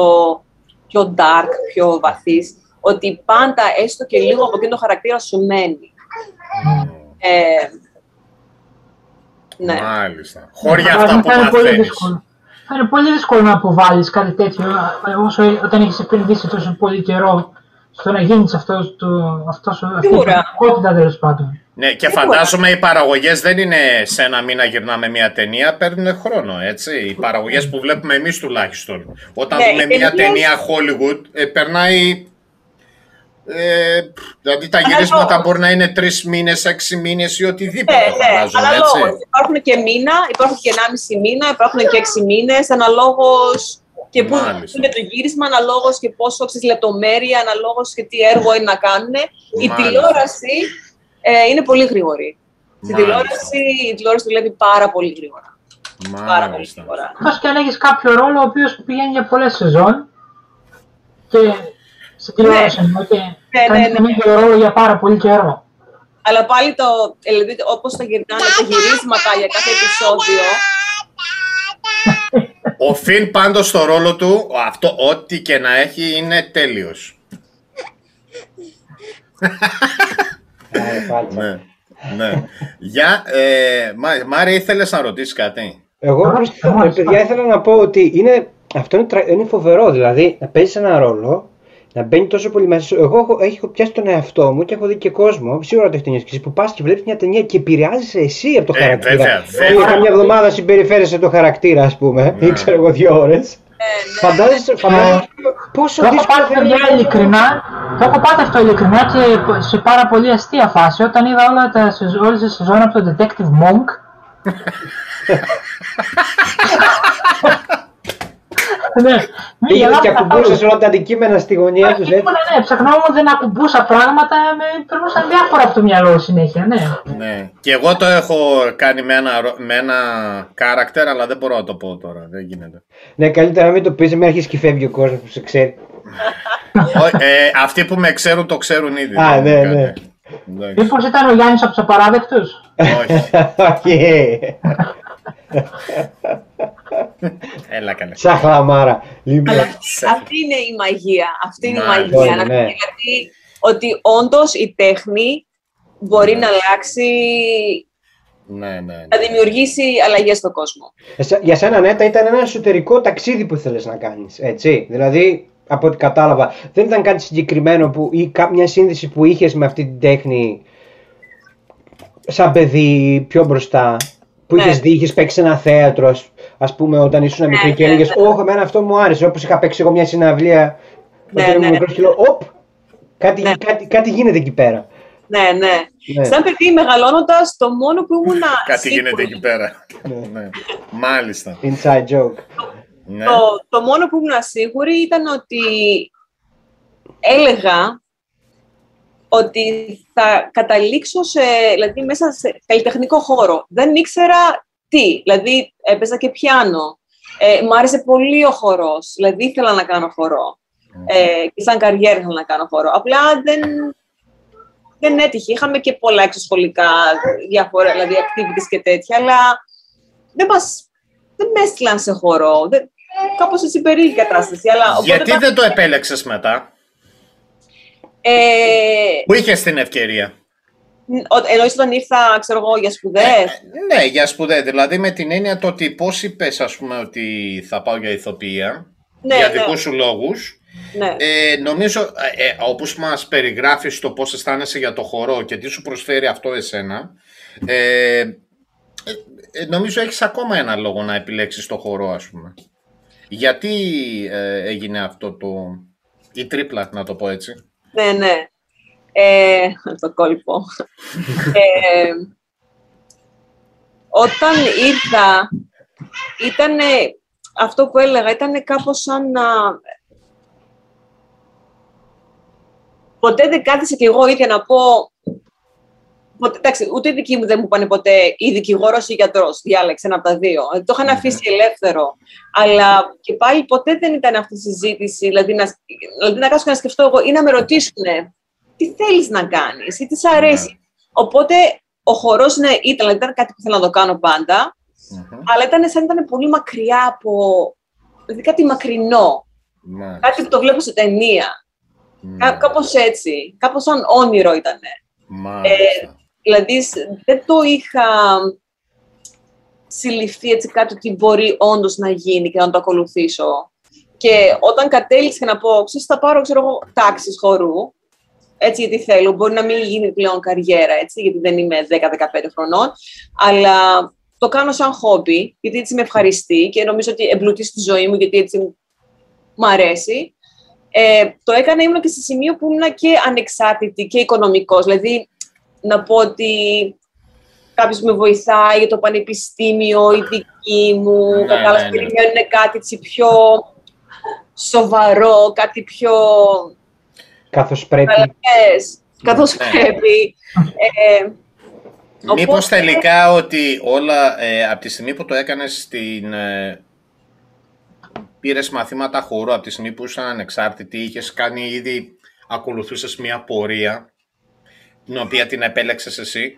πιο dark, πιο βαθύς, ότι πάντα έστω και λίγο από εκείνο το χαρακτήρα σου μένει. Ε, ναι. Μάλιστα. Χώρια αυτά που μαθαίνεις. Θα είναι πολύ δύσκολο να αποβάλεις κάτι τέτοιο όσο, όταν έχεις επενδύσει τόσο πολύ καιρό στο να γίνεις αυτός το, αυτός, αυτή η πραγματικότητα τέλο πάντων. Ναι, και φαντάζομαι οι παραγωγές δεν είναι σε ένα μήνα γυρνάμε μια ταινία, παίρνουν χρόνο, έτσι. Οι παραγωγές που βλέπουμε εμείς τουλάχιστον. Όταν ναι, δούμε μια ταινία Hollywood, ε, περνάει. Ε, δηλαδή τα γυρίσματα μπορεί να είναι τρεις μήνες, έξι μήνες ή οτιδήποτε. Ναι, ναι, αλλά έτσι. Υπάρχουν και μήνα, υπάρχουν και ενάμιση μήνα, υπάρχουν και έξι μήνες, αναλόγως και πού είναι το γύρισμα, αναλόγως και πόσο λεπτομέρεια, αναλόγως και τι έργο είναι να κάνουν. Η τηλεόραση ε, είναι πολύ γρήγορη. Στην τηλεόραση, η τηλεόραση δουλεύει πάρα πολύ γρήγορα. πάρα πολύ γρήγορα. Εκτός και αν έχεις κάποιο ρόλο ο οποίος πηγαίνει για πολλές σεζόν και σε τηλεόραση εννοώ και Ναι, κάνει ναι, ναι. τον ίδιο ρόλο για πάρα πολύ καιρό. Αλλά πάλι το, δηλαδή, όπως τα γυρνάνε τα γυρίσματα για κάθε επεισόδιο, Ο Φιν πάντως στο ρόλο του, αυτό ό,τι και να έχει είναι τέλειος. Ε, πάλτσα. Ναι, ναι. Για, ε, Μά- Μάρια, ήθελες να ρωτήσεις κάτι; Εγώ, Ωραία, προς- ωραία, ε, παιδιά, ήθελα να πω ότι είναι, αυτό είναι, τρα- είναι φοβερό. Δηλαδή, να παίζεις ένα ρόλο, να μπαίνει τόσο πολύ μέσα σου. Εγώ έχω, έχω πιάσει τον εαυτό μου και έχω δει και κόσμο, σίγουρα το έχετε νιώσει και εσείς, που πας και βλέπεις μια ταινία και επηρεάζει εσύ από το Ε, χαρακτήρα. βέβαια, Δηλαδή, βέβαια. καμιά εβδομάδα συμπεριφέρεσαι το χαρακτήρα, ας πούμε, Ναι. ή ξέρω εγώ δύο ώρες. Φαντάζεσαι, φαντάζεσαι πόσο Το έχω δύσκολο πάθει θα παιδιά είναι. ειλικρινά, το έχω πάθει αυτό ειλικρινά και σε πάρα πολύ αστεία φάση. Όταν είδα όλα τα, σεζ- όλες τις σεζόν από το Detective Monk, ναι, ναι, Πήγαινε γελάω και καθόλου. ακουμπούσες όλα τα αντικείμενα στη γωνία τους. Ήμουνα, ναι, ψαχνόμουν, δεν ακουμπούσα πράγματα, με περνούσαν διάφορα από το μυαλό συνέχεια, ναι. Ναι. Και εγώ το έχω κάνει με ένα, ρο- με ένα character, αλλά δεν μπορώ να το πω τώρα. Δεν γίνεται. Ναι, καλύτερα να μην το πεις, μην αρχίσεις και φεύγει ο κόσμος που σε ξέρει. Ο- ε, αυτοί που με ξέρουν το ξέρουν ήδη. Α, δεν ναι, είναι ναι. κάτι. Εντάξει. Μήπως ήταν ο Γιάννης από τους απαράδεκτους; Όχι. Όχι. Έλα καλέ. Σαν χλαμάρα. Λοιπόν, Αλλά αυτή είναι η μαγεία. Αυτή είναι η Μάλιστα. μαγεία. Ναι, Να ναι. δηλαδή ότι όντως η τέχνη μπορεί να αλλάξει, Ναι, ναι. ναι. να δημιουργήσει αλλαγές στον κόσμο. εσ- για σένα Νέτα ήταν ένα εσωτερικό ταξίδι που ήθελες να κάνεις, έτσι; Δηλαδή, από ό,τι κατάλαβα, δεν ήταν κάτι συγκεκριμένο που, ή κα- μια σύνδεση που είχες με αυτή την τέχνη σαν παιδί πιο μπροστά; Που Ναι. είχες δει, είχες παίξει σε ένα θέατρο, ας, ας πούμε, όταν ήσουν μικρή και ναι, έλεγες ναι. «Ωχ, εμένα αυτό μου άρεσε». Όπως είχα παίξει εγώ μια συναυλία Ναι, όταν ήμουν ναι. μικρός και λέω «Οπ, κάτι, Ναι. κάτι, κάτι γίνεται εκεί πέρα». Ναι, ναι. Ναι. Σαν παιδί μεγαλώνοντας, το μόνο που ήμουν. Κάτι σίγουρη- γίνεται εκεί πέρα. ναι. Μάλιστα. Inside joke. Ναι. Το, το μόνο που ήμουν σίγουρη ήταν ότι έλεγα ότι θα καταλήξω σε, δηλαδή μέσα σε καλλιτεχνικό χώρο. Δεν ήξερα τι, δηλαδή έπαιζα και πιάνο. Ε, μ' άρεσε πολύ ο χορός, δηλαδή ήθελα να κάνω χορό. Ε, και σαν καριέρα ήθελα να κάνω χορό. Απλά δεν, δεν έτυχε. Είχαμε και πολλά εξωσχολικά διάφορα, δηλαδή activities και τέτοια, αλλά δεν μας, δεν με έστειλαν σε χορό. Δεν, κάπως έτσι περίεργη κατάσταση. Αλλά, οπότε Γιατί τα- δεν το επέλεξες μετά, Ε, που είχες την ευκαιρία. ο- εννοείς όταν ήρθα, ξέρω εγώ, για σπουδές. Ναι, για σπουδές. Δηλαδή με την έννοια το ότι πώς είπες ας πούμε ότι θα πάω για ηθοποιία, Ναι, για ναι. δικούς σου λόγους, Ναι. ε, νομίζω ε, ε, όπως μας περιγράφεις το πώς αισθάνεσαι για το χορό και τι σου προσφέρει αυτό εσένα, ε, ε, ε, νομίζω έχεις ακόμα ένα λόγο να επιλέξεις το χορό ας πούμε. Γιατί ε, έγινε αυτό το... η τρίπλα να το πω έτσι. Ναι, ναι. Ε, το κόλπο. ε, όταν ήρθα, ήταν αυτό που έλεγα, ήταν κάπως σαν να... Ποτέ δεν κάθισα κι εγώ ίδια να πω... Ποτέ, εντάξει, ούτε οι δικοί μου δεν μου είπαν ποτέ ή δικηγόρος ή γιατρός, διάλεξε ένα από τα δύο. Ε, Το είχαν αφήσει ελεύθερο. Αλλά και πάλι ποτέ δεν ήταν αυτή η συζήτηση, δηλαδή να, δηλαδή να κάτσω και να σκεφτώ εγώ ή να με ρωτήσουν τι θέλεις να κάνεις ή τι σ' αρέσει. Οπότε ο χορός ναι, ήταν, δηλαδή, ήταν κάτι που ήθελα να το κάνω πάντα, Μμμ. αλλά ήταν σαν να ήταν πολύ μακριά από. Δηλαδή κάτι μακρινό. Μάλιστα. Κάτι που το βλέπω σε ταινία. Κά, Ναι. κάπως έτσι. Κάπως σαν όνειρο ήταν. Μάλιστα. Δηλαδή σ- δεν το είχα συλληφθεί έτσι κάτι ότι μπορεί όντως να γίνει και να το ακολουθήσω. Και όταν κατέληξε να πω, ξέρεις, θα πάρω, ξέρω εγώ, τάξεις χορού, έτσι γιατί θέλω, μπορεί να μην γίνει πλέον καριέρα, έτσι, γιατί δεν είμαι 10-15 χρονών, αλλά το κάνω σαν χόμπι, γιατί έτσι με ευχαριστεί και νομίζω ότι εμπλουτίσει τη ζωή μου, γιατί έτσι μου αρέσει. Ε, το έκανα, ήμουν και σε σημείο που ήμουν και ανεξάρτητη και οικονομικός, δηλαδή να πω ότι κάποιος με βοηθάει για το πανεπιστήμιο, η δική μου, Ναι, κατάλαβες, ναι, ναι. περιμένουν κάτι έτσι πιο σοβαρό, κάτι πιο Καθώς πρέπει. Yes, καθώς Ναι. πρέπει. Ε, Μήπως τελικά ότι όλα ε, από τη στιγμή που το έκανες στην... Ε, πήρες μαθήματα χορού από τη στιγμή που ήσουν ανεξάρτητη, είχες κάνει ήδη, ακολουθούσες μια πορεία την οποία την επέλεξες εσύ,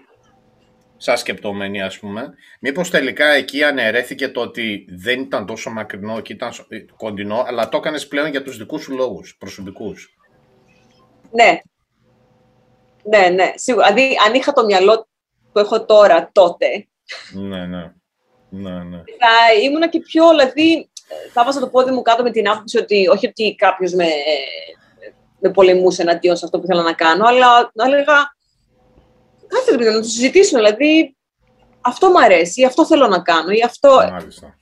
σαν σκεπτόμενη ας πούμε. Μήπως τελικά εκεί αναιρέθηκε το ότι δεν ήταν τόσο μακρινό και ήταν κοντινό, αλλά το έκανες πλέον για τους δικούς σου λόγους, προσωπικούς. Ναι. Ναι, ναι, σίγουρα. Δηλαδή, αν είχα το μυαλό που έχω τώρα, τότε, Ναι, ναι. Ναι, ναι. θα ήμουνα και πιο, δηλαδή, θα βάζα το πόδι μου κάτω με την άποψη ότι όχι ότι κάποιος με, με πολεμούσε εναντίον σε αυτό που ήθελα να κάνω, αλλά να έλεγα, κάθεται να το συζητήσουμε, δηλαδή, αυτό μου αρέσει, ή αυτό θέλω να κάνω, ή αυτό... Μάλιστα.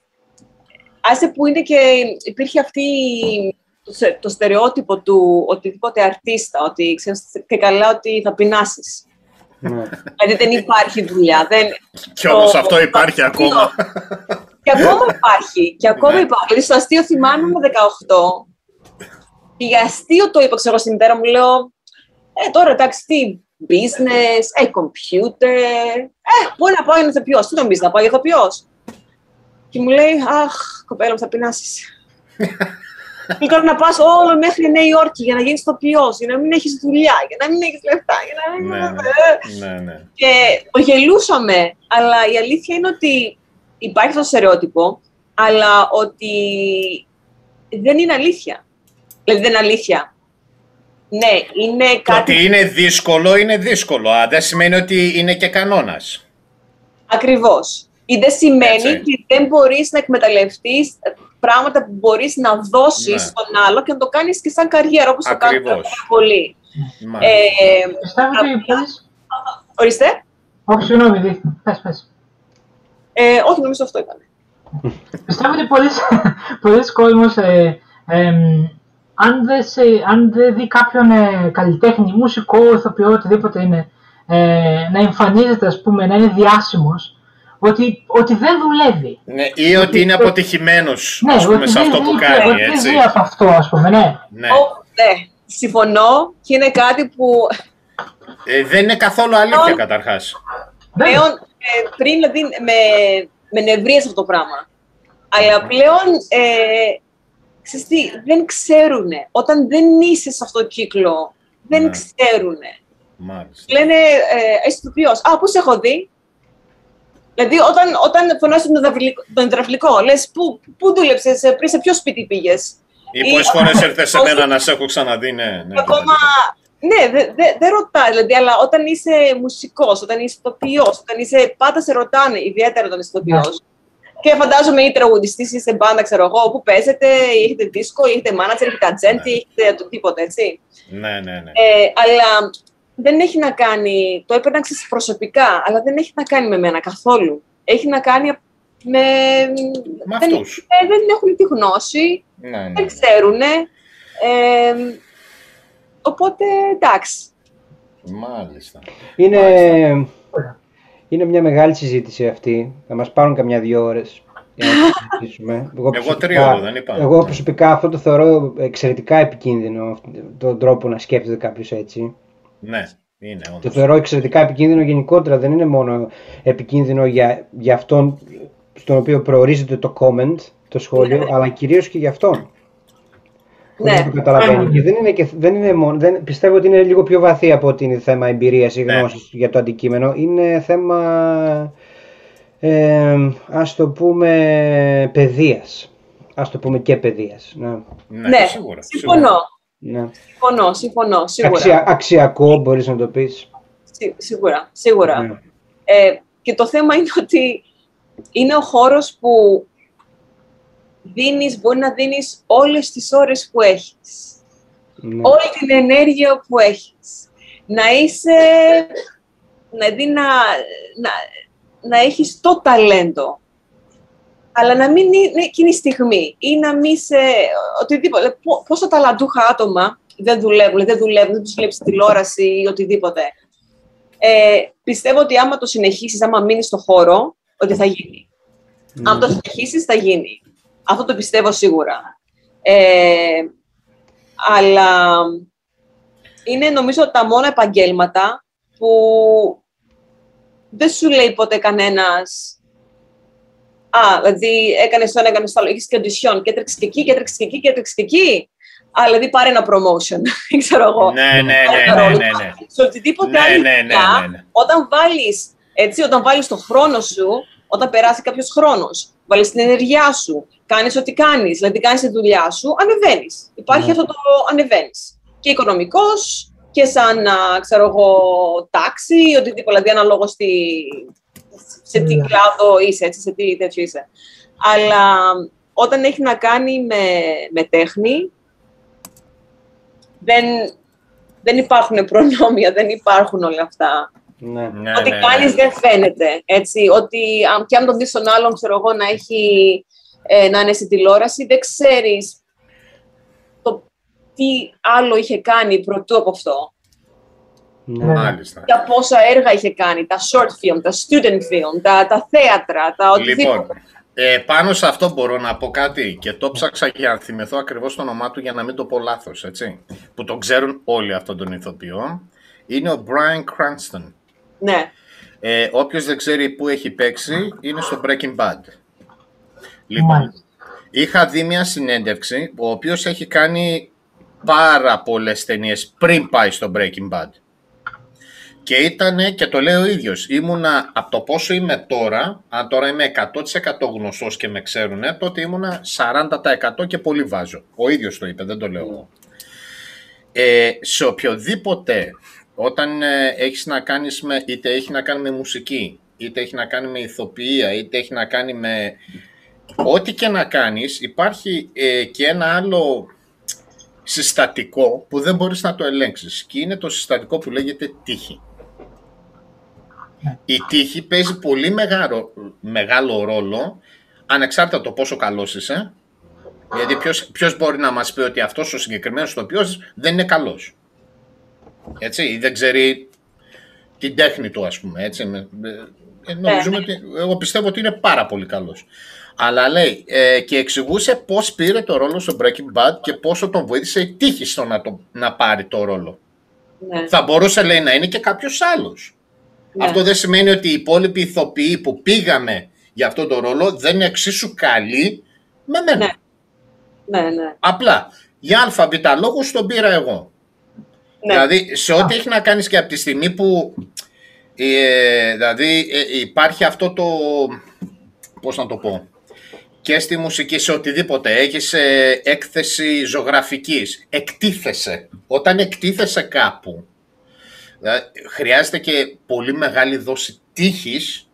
Άσε που είναι και υπήρχε αυτή το, στε- το στερεότυπο του οτιδήποτε αρτίστα, ότι ξέρεις και καλά ότι θα πεινάσεις. Ναι. Δηλαδή δεν υπάρχει δουλειά. Δεν... Κι όμως Το- αυτό υπάρχει το- ακόμα. Και ακόμα υπάρχει. Και ακόμα Ναι. υπάρχει. Δηλαδή στο αστείο θυμάμαι με 18. Και για αστείο το είπα, ξέρω, στην μητέρα μου, λέω, ε, τώρα εντάξει, τι business, ε, computer, ε, μπορεί να πάω για ηθοποιός. Τι νομίζεις, να πάω για ηθοποιός. Και μου λέει, αχ, κοπέλα μου, θα πεινάσεις. Και τώρα να πας όλο μέχρι Νέα Υόρκη για να γίνεις ηθοποιός, για να μην έχεις δουλειά, για να μην έχεις λεφτά, για να μην... ναι, ναι. ναι, ναι. Και το γελούσαμε, αλλά η αλήθεια είναι ότι υπάρχει αυτό το στερεότυπο, αλλά ότι δεν είναι αλήθεια. Δηλαδή δεν είναι αλήθεια. Ναι, είναι Το κάτι ότι είναι δύσκολο, είναι δύσκολο. Α, δεν σημαίνει ότι είναι και κανόνας. ακριβώς. Ή δεν σημαίνει Έτσι. ότι δεν μπορείς να εκμεταλλευτείς πράγματα που μπορείς να δώσεις Ναι. στον άλλο και να το κάνεις και σαν καριέρα, όπως το κάνουν Ακριβώς. πάρα πολλοί. Μάλιστα. Ε, Πιστεύω ότι πολλές... ορίστε. Όχι, συγγνώμη, δι- πες, πες. Ε, όχι, νομίζω αυτό ήταν. Πιστεύω ότι πολλοί, πολλοί κόσμος, ε, εμ, αν, δεν σε, αν δεν δει κάποιον ε, καλλιτέχνη, μουσικό, ηθοποιό, οτιδήποτε είναι, ε, να εμφανίζεται, ας πούμε, να είναι διάσημος, ότι, ότι δεν δουλεύει. Ναι, ή ότι είναι αποτυχημένος, Ναι, ας πούμε, ότι σε δεν αυτό που ζει- κάνει, ότι δεν έτσι. ζει από αυτό, ας πούμε, ναι. Ναι. Ω, ναι, συμφωνώ και είναι κάτι που Ε, δεν είναι καθόλου αλήθεια, καταρχάς. Βέβαια. πλέον ε, πριν δηλαδή με, με νευρίασε αυτό το πράγμα. Αλλά πλέον ε, ξέρεις τι, δεν ξέρουν. Όταν δεν είσαι σε αυτό το κύκλο, δεν Ναι. ξέρουν. Μάλιστα. Λένε, ε, είσαι ηθοποιός. Α, πούς σε έχω δει. Δηλαδή, όταν, όταν φωνάζει τον υδραυλικό, τον υδραυλικό λες, πού, πού δούλεψες, ε, πριν σε ποιο σπίτι πήγες; Ή πόσες Ή- φορές ήρθες σε όχι. μένα να σε έχω ξαναδεί, ναι. ναι ακόμα. Ναι, δεν δε, δεν ρωτάει, δηλαδή, αλλά όταν είσαι μουσικός, όταν είσαι ηθοποιός, όταν είσαι. Πάντα σε ρωτάνε, ιδιαίτερα όταν είσαι ηθοποιός. Και φαντάζομαι ή τραγουδιστής ή σε μπάντα, ξέρω εγώ, που παίζετε, ή έχετε δίσκο, ή έχετε μάνατζερ, έχετε ατζέντη, ή έχετε το τίποτα, έτσι. Ναι, ναι, ναι. Ε, αλλά δεν έχει να κάνει. Το έπαιρνα ξέρεις, προσωπικά, αλλά δεν έχει να κάνει με μένα καθόλου. Έχει να κάνει με. Με δεν, αυτούς. ε, δεν έχουν τη γνώση, Ναι, ναι. δεν ξέρουν. Ε, οπότε εντάξει. Μάλιστα. Είναι, Ωραία. Είναι μια μεγάλη συζήτηση αυτή. Θα μας πάρουν καμιά δύο ώρες για να το συζητήσουμε. Εγώ, Εγώ τρία ώρα δεν είπα. Εγώ προσωπικά αυτό το θεωρώ εξαιρετικά επικίνδυνο, τον τρόπο να σκέφτεται κάποιος έτσι. Ναι, είναι Το όντως. θεωρώ εξαιρετικά επικίνδυνο γενικότερα. Δεν είναι μόνο επικίνδυνο για, για αυτόν στον οποίο προορίζεται το comment, το σχόλιο, αλλά κυρίως και για αυτόν. Ναι. Ναι. Το καταλαβαίνει. Και δεν είναι, και, δεν είναι μόνο, δεν, πιστεύω ότι είναι λίγο πιο βαθύ από ότι είναι θέμα εμπειρίας ή Ναι. γνώσης για το αντικείμενο. Είναι θέμα, ε, ας το πούμε, παιδείας. Ας το πούμε και παιδείας. Ναι. Ναι, Ναι, σίγουρα. συμφωνώ. Ναι. Συμφωνώ, συμφωνώ, σίγουρα. Αξια, αξιακό μπορείς να το πεις. Σί- σίγουρα, σίγουρα. Ναι. Ε, και το θέμα είναι ότι είναι ο χώρος που δίνεις, μπορεί να δίνεις όλες τις ώρες που έχεις. Ναι. Όλη την ενέργεια που έχεις. Να είσαι, δηλαδή να, να, να έχεις το ταλέντο. Αλλά να μην είναι εκείνη η στιγμή ή να μην σε οτιδήποτε. Δηλαδή, πο- Πόσα ταλαντούχα άτομα δεν δουλεύουν, δεν δουλεύουν, δεν τους βλέπεις τηλεόραση ή οτιδήποτε. Ε, πιστεύω ότι άμα το συνεχίσεις, άμα μείνεις στο χώρο, ότι θα γίνει. Ναι. Αν το συνεχίσεις, θα γίνει. Αυτό το πιστεύω σίγουρα. Ε, αλλά είναι νομίζω τα μόνα επαγγέλματα που δεν σου λέει ποτέ κανένας Α, δηλαδή έκανες το ένα, έκανες το άλλο. Έχεις και οντισιόν και έτρεξες και εκεί, και έτρεξες και εκεί, και έτρεξες και εκεί. Α, δηλαδή πάρε ένα promotion, ξέρω εγώ. Ναι, ναι, ναι, ναι, ναι, ναι. Σε οτιδήποτε Ναι, άλλη ναι, ναι, δουλειά, ναι, ναι. όταν βάλεις, έτσι, όταν βάλεις το χρόνο σου, όταν περάσει κάποιος χρόνος, βάλεις την ενεργειά σου, κάνεις ό,τι κάνεις, δηλαδή κάνεις τη δουλειά σου, ανεβαίνεις. Υπάρχει Ναι. αυτό το ανεβαίνεις. Και οικονομικός και σαν, α, ξέρω εγώ, τάξη, οτιδήποτε, δηλαδή αναλόγως στη, σε τι Ναι. κλάδο είσαι, έτσι, σε τι τέτοιο είσαι. Αλλά όταν έχει να κάνει με, με τέχνη, δεν, δεν υπάρχουν προνόμια, δεν υπάρχουν όλα αυτά. Ναι. Ναι, Ό,τι ναι, ναι. κάνεις δεν φαίνεται, έτσι. Ότι αν, και αν τον δεις τον άλλον, ξέρω εγώ, να, έχει, ε, να είναι στη τηλεόραση, δεν ξέρεις το τι άλλο είχε κάνει πρωτού από αυτό. Ναι. Μάλιστα. Τα πόσα έργα είχε κάνει, τα short film, τα student film, τα, τα θέατρα, τα οτιδήποτε. Λοιπόν, ε, πάνω σε αυτό μπορώ να πω κάτι και το ψάξα για να θυμηθώ ακριβώς το όνομά του για να μην το πω λάθος, έτσι. Που τον ξέρουν όλοι αυτόν τον ηθοποιό. Είναι ο Brian Cranston. Ναι, Ε, όποιος δεν ξέρει πού έχει παίξει, είναι στο Breaking Bad. Λοιπόν, Μάλιστα. είχα δει μια συνέντευξη, ο οποίος έχει κάνει πάρα πολλές ταινίες πριν πάει στο Breaking Bad. Και ήτανε, και το λέει ο ίδιος, ήμουνα από το πόσο είμαι τώρα, αν τώρα είμαι 100% γνωστός και με ξέρουνε, τότε ήμουνα 40% και πολύ βάζω. Ο ίδιος το είπε, δεν το λέω εγώ. Ε, σε οποιοδήποτε, όταν ε, έχεις να κάνεις με, είτε έχει να κάνει με μουσική, είτε έχει να κάνει με ηθοποιία, είτε έχει να κάνει με... Ό,τι και να κάνεις, υπάρχει ε, και ένα άλλο συστατικό που δεν μπορείς να το ελέγξεις και είναι το συστατικό που λέγεται τύχη. Η τύχη παίζει πολύ μεγάλο, μεγάλο ρόλο ανεξάρτητα το πόσο καλός είσαι γιατί ποιος, ποιος μπορεί να μας πει ότι αυτός ο συγκεκριμένος τοπιός δεν είναι καλός. Έτσι, ή δεν ξέρει την τέχνη του ας πούμε. Έτσι, με- με- ε, νομίζουμε ότι, εγώ πιστεύω ότι είναι πάρα πολύ καλός. Αλλά λέει ε, και εξηγούσε πώς πήρε το ρόλο στο Breaking Bad και πόσο τον βοήθησε η τύχη στο να, το, να πάρει το ρόλο. ναι, Θα μπορούσε λέει να είναι και κάποιος άλλος. ναι. Αυτό δεν σημαίνει ότι οι υπόλοιποι ηθοποιοί που πήγαμε για αυτόν τον ρόλο δεν είναι εξίσου καλοί με μένα. Ναι. Ναι, ναι, Απλά για αλφαβήτα λόγους τον πήρα εγώ. Ναι. Δηλαδή σε ό,τι έχει να κάνεις και από τη στιγμή που ε, δηλαδή ε, υπάρχει αυτό το πώς να το πω και στη μουσική σε οτιδήποτε έχεις ε, έκθεση ζωγραφικής εκτίθεσαι όταν εκτίθεσαι κάπου δηλαδή, χρειάζεται και πολύ μεγάλη δόση τύχης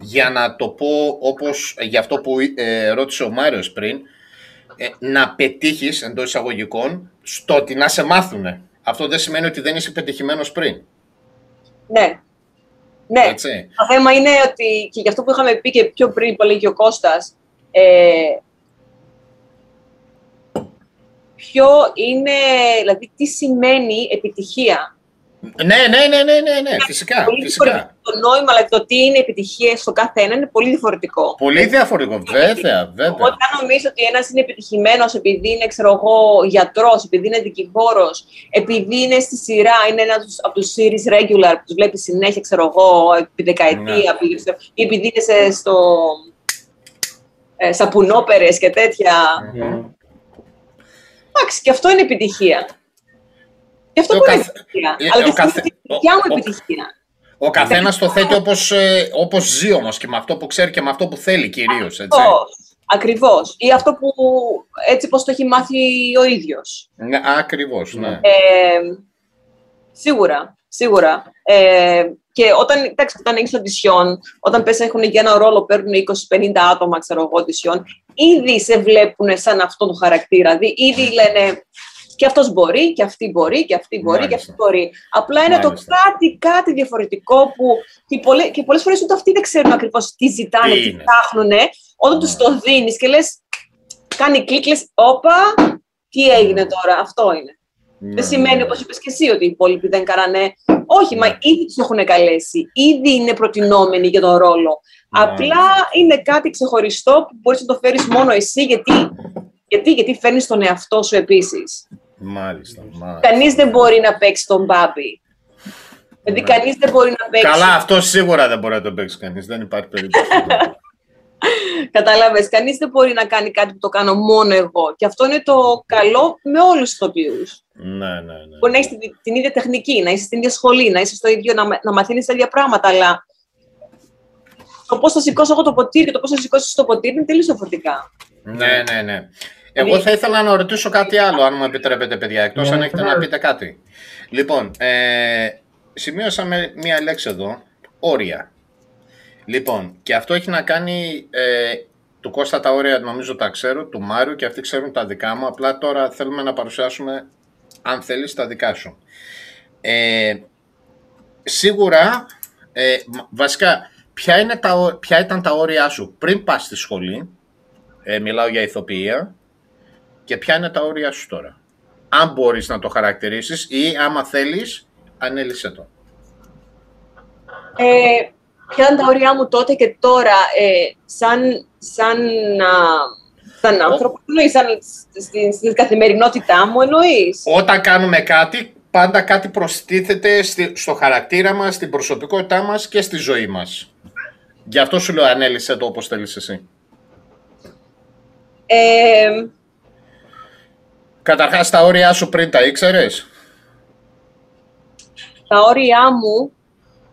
για να το πω όπως για αυτό που ε, ρώτησε ο Μάριος πριν ε, να πετύχεις εντός εισαγωγικών στο ότι να σε μάθουνε. Αυτό δεν σημαίνει ότι δεν είσαι πετυχημένος πριν. ναι. Ναι, Έτσι. Το θέμα είναι ότι και γι' αυτό που είχαμε πει και πιο πριν που έλεγε ο Κώστας, ε, ποιο είναι, δηλαδή τι σημαίνει επιτυχία. Ναι, ναι, ναι, ναι, ναι, ναι, φυσικά, Πολύ φυσικά. διαφορετικό. Το νόημα, αλλά το τι είναι επιτυχία στο κάθε ένα είναι πολύ διαφορετικό. Πολύ διαφορετικό, βέβαια, βέβαια. Οπότε, αν νομίζω ότι ένας είναι επιτυχημένος επειδή είναι, ξέρω εγώ, γιατρός, επειδή είναι δικηγόρος, επειδή είναι στη σειρά, είναι ένας από τους series regular που τους βλέπεις συνέχεια, ξέρω εγώ, επί δεκαετία, Ναι. επειδή- ή επειδή είναι σε, στο, ε, σαπουνόπερες και τέτοια. Ναι. Εντάξει, και αυτό είναι επιτυχία. Και αυτό Ο μπορεί να είναι καθ- επιτυχία. ε, Αλλά ο και αυτή καθ- είναι η δικιά μου ο- ο- επιτυχία. Ο καθένας το θέτει όπως, ε, όπως ζει όμως και με αυτό που ξέρει και με αυτό που θέλει κυρίως, έτσι. Ακριβώς. Ακριβώς. Ή αυτό που έτσι πως το έχει μάθει ο ίδιος. Ναι, ακριβώς, ναι. Ε, σίγουρα, σίγουρα. Ε, και όταν, εντάξει, όταν έχεις οντισιόν, όταν πες έχουν για ένα ρόλο, παίρνουν 20-50 άτομα, ξέρω εγώ, οντισιόν, ήδη σε βλέπουν σαν αυτό το χαρακτήρα. Δηλαδή, ήδη λένε και αυτός μπορεί, και αυτή μπορεί, και αυτή μπορεί, και Μάλιστα. αυτή μπορεί. Απλά είναι Μάλιστα. το κάτι, κάτι διαφορετικό που και, πολλέ, και πολλές φορές ούτε αυτοί δεν ξέρουν ακριβώς τι ζητάνε, Τι τι, είναι. ψάχνουν. Όταν Ναι. τους το δίνεις και λες, κάνει κλικ, λες, όπα, τι έγινε τώρα, αυτό είναι. Ναι, Δεν σημαίνει, ναι. όπως είπες και εσύ, ότι οι υπόλοιποι δεν κάνανε. Όχι, μα Ναι. ήδη τους έχουν καλέσει. Ήδη είναι προτινόμενοι για τον ρόλο. Ναι. Απλά είναι κάτι ξεχωριστό που μπορείς να το φέρεις μόνο εσύ, γιατί, γιατί, γιατί φέρνεις τον εαυτό σου επίσης. Μάλιστα, μάλιστα. Κανείς δεν μπορεί να παίξει τον Μπάμπι. Δηλαδή, κανείς δεν μπορεί να παίξει. Καλά, αυτό σίγουρα δεν μπορεί να το παίξει κανείς. Δεν υπάρχει περίπτωση. Κατάλαβες. Κανείς δεν μπορεί να κάνει κάτι που το κάνω μόνο εγώ. Και αυτό είναι το καλό με όλους τους ηθοποιού. ναι, ναι, ναι. Μπορεί να έχεις την, την ίδια τεχνική, να είσαι στην ίδια σχολή, να είσαι στο ίδιο, να, να μαθαίνεις τα ίδια πράγματα, αλλά το πώς θα σηκώσω εγώ το ποτήρι και το πώς θα σηκώσει το ποτήρι είναι τελείως διαφορετικά. Ναι, ναι, ναι. Εγώ θα ήθελα να ρωτήσω κάτι άλλο, αν μου επιτρέπετε, παιδιά, εκτός Ναι, αν έχετε να βεβαίως. πείτε κάτι. Λοιπόν, ε, σημείωσα με μία λέξη εδώ, όρια. Λοιπόν, και αυτό έχει να κάνει, ε, του Κώστα τα όρια νομίζω τα ξέρω, του Μάριου και αυτοί ξέρουν τα δικά μου, απλά τώρα θέλουμε να παρουσιάσουμε, αν θέλεις, τα δικά σου. Ε, σίγουρα, ε, μ- βασικά, ποια, είναι τα, ό- ποια ήταν τα όρια σου πριν πας στη σχολή, ε, μιλάω για ηθοποιία, και ποια είναι τα όρια σου τώρα; Αν μπορείς να το χαρακτηρίσεις ή άμα θέλεις, ανέλησε το. Ε, ποια ήταν τα όρια μου τότε και τώρα, ε, σαν, σαν, α, σαν άνθρωπο, εννοείς, σαν, στην, στην καθημερινότητά μου εννοείς; Όταν κάνουμε κάτι, πάντα κάτι προστίθεται στη- στο χαρακτήρα μας, στην προσωπικότητά μας και στη ζωή μας. Γι' αυτό σου λέω ανέλησε το όπως θέλεις εσύ. Ε, Καταρχάς τα όρια σου πριν τα ήξερες, τα όρια μου,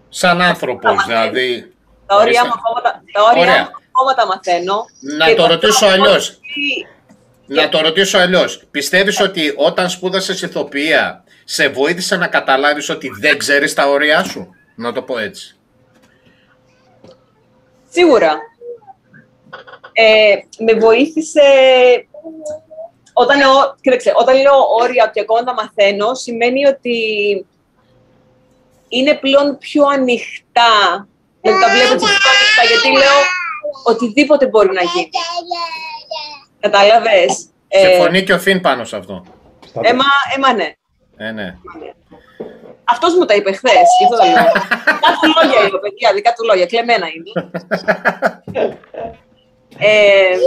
σαν άνθρωπος δηλαδή. τα όρια Ορίστε. μου ακόμα τα, τα, όρια Ωραία. μου ακόμα τα μαθαίνω. Να Και το το ρωτήσω θέλω αλλιώς. ότι- Να το ρωτήσω αλλιώς. Πιστεύεις ότι όταν σπούδασες ηθοποιία, σε βοήθησε να καταλάβεις ότι δεν ξέρεις τα όρια σου; Να το πω έτσι. Σίγουρα. Ε, με βοήθησε... Όταν λέω, κοίταξε, όταν λέω όρια ότι ακόμα τα μαθαίνω, σημαίνει ότι είναι πλέον πιο ανοιχτά. Δηλαδή τα βλέπω έτσι πιο ανοιχτά, γιατί λέω οτιδήποτε μπορεί να γίνει. Κατάλαβες; Ε, Συμφωνεί και ο Φιν πάνω σε αυτό. Στα- έμα, έμα, ναι. Ε, ναι. Αυτός μου τα είπε χθες, γι' αυτό το λέω. δικά του λόγια είπε, παιδιά, δικά του λόγια, κλεμμένα είναι. ε,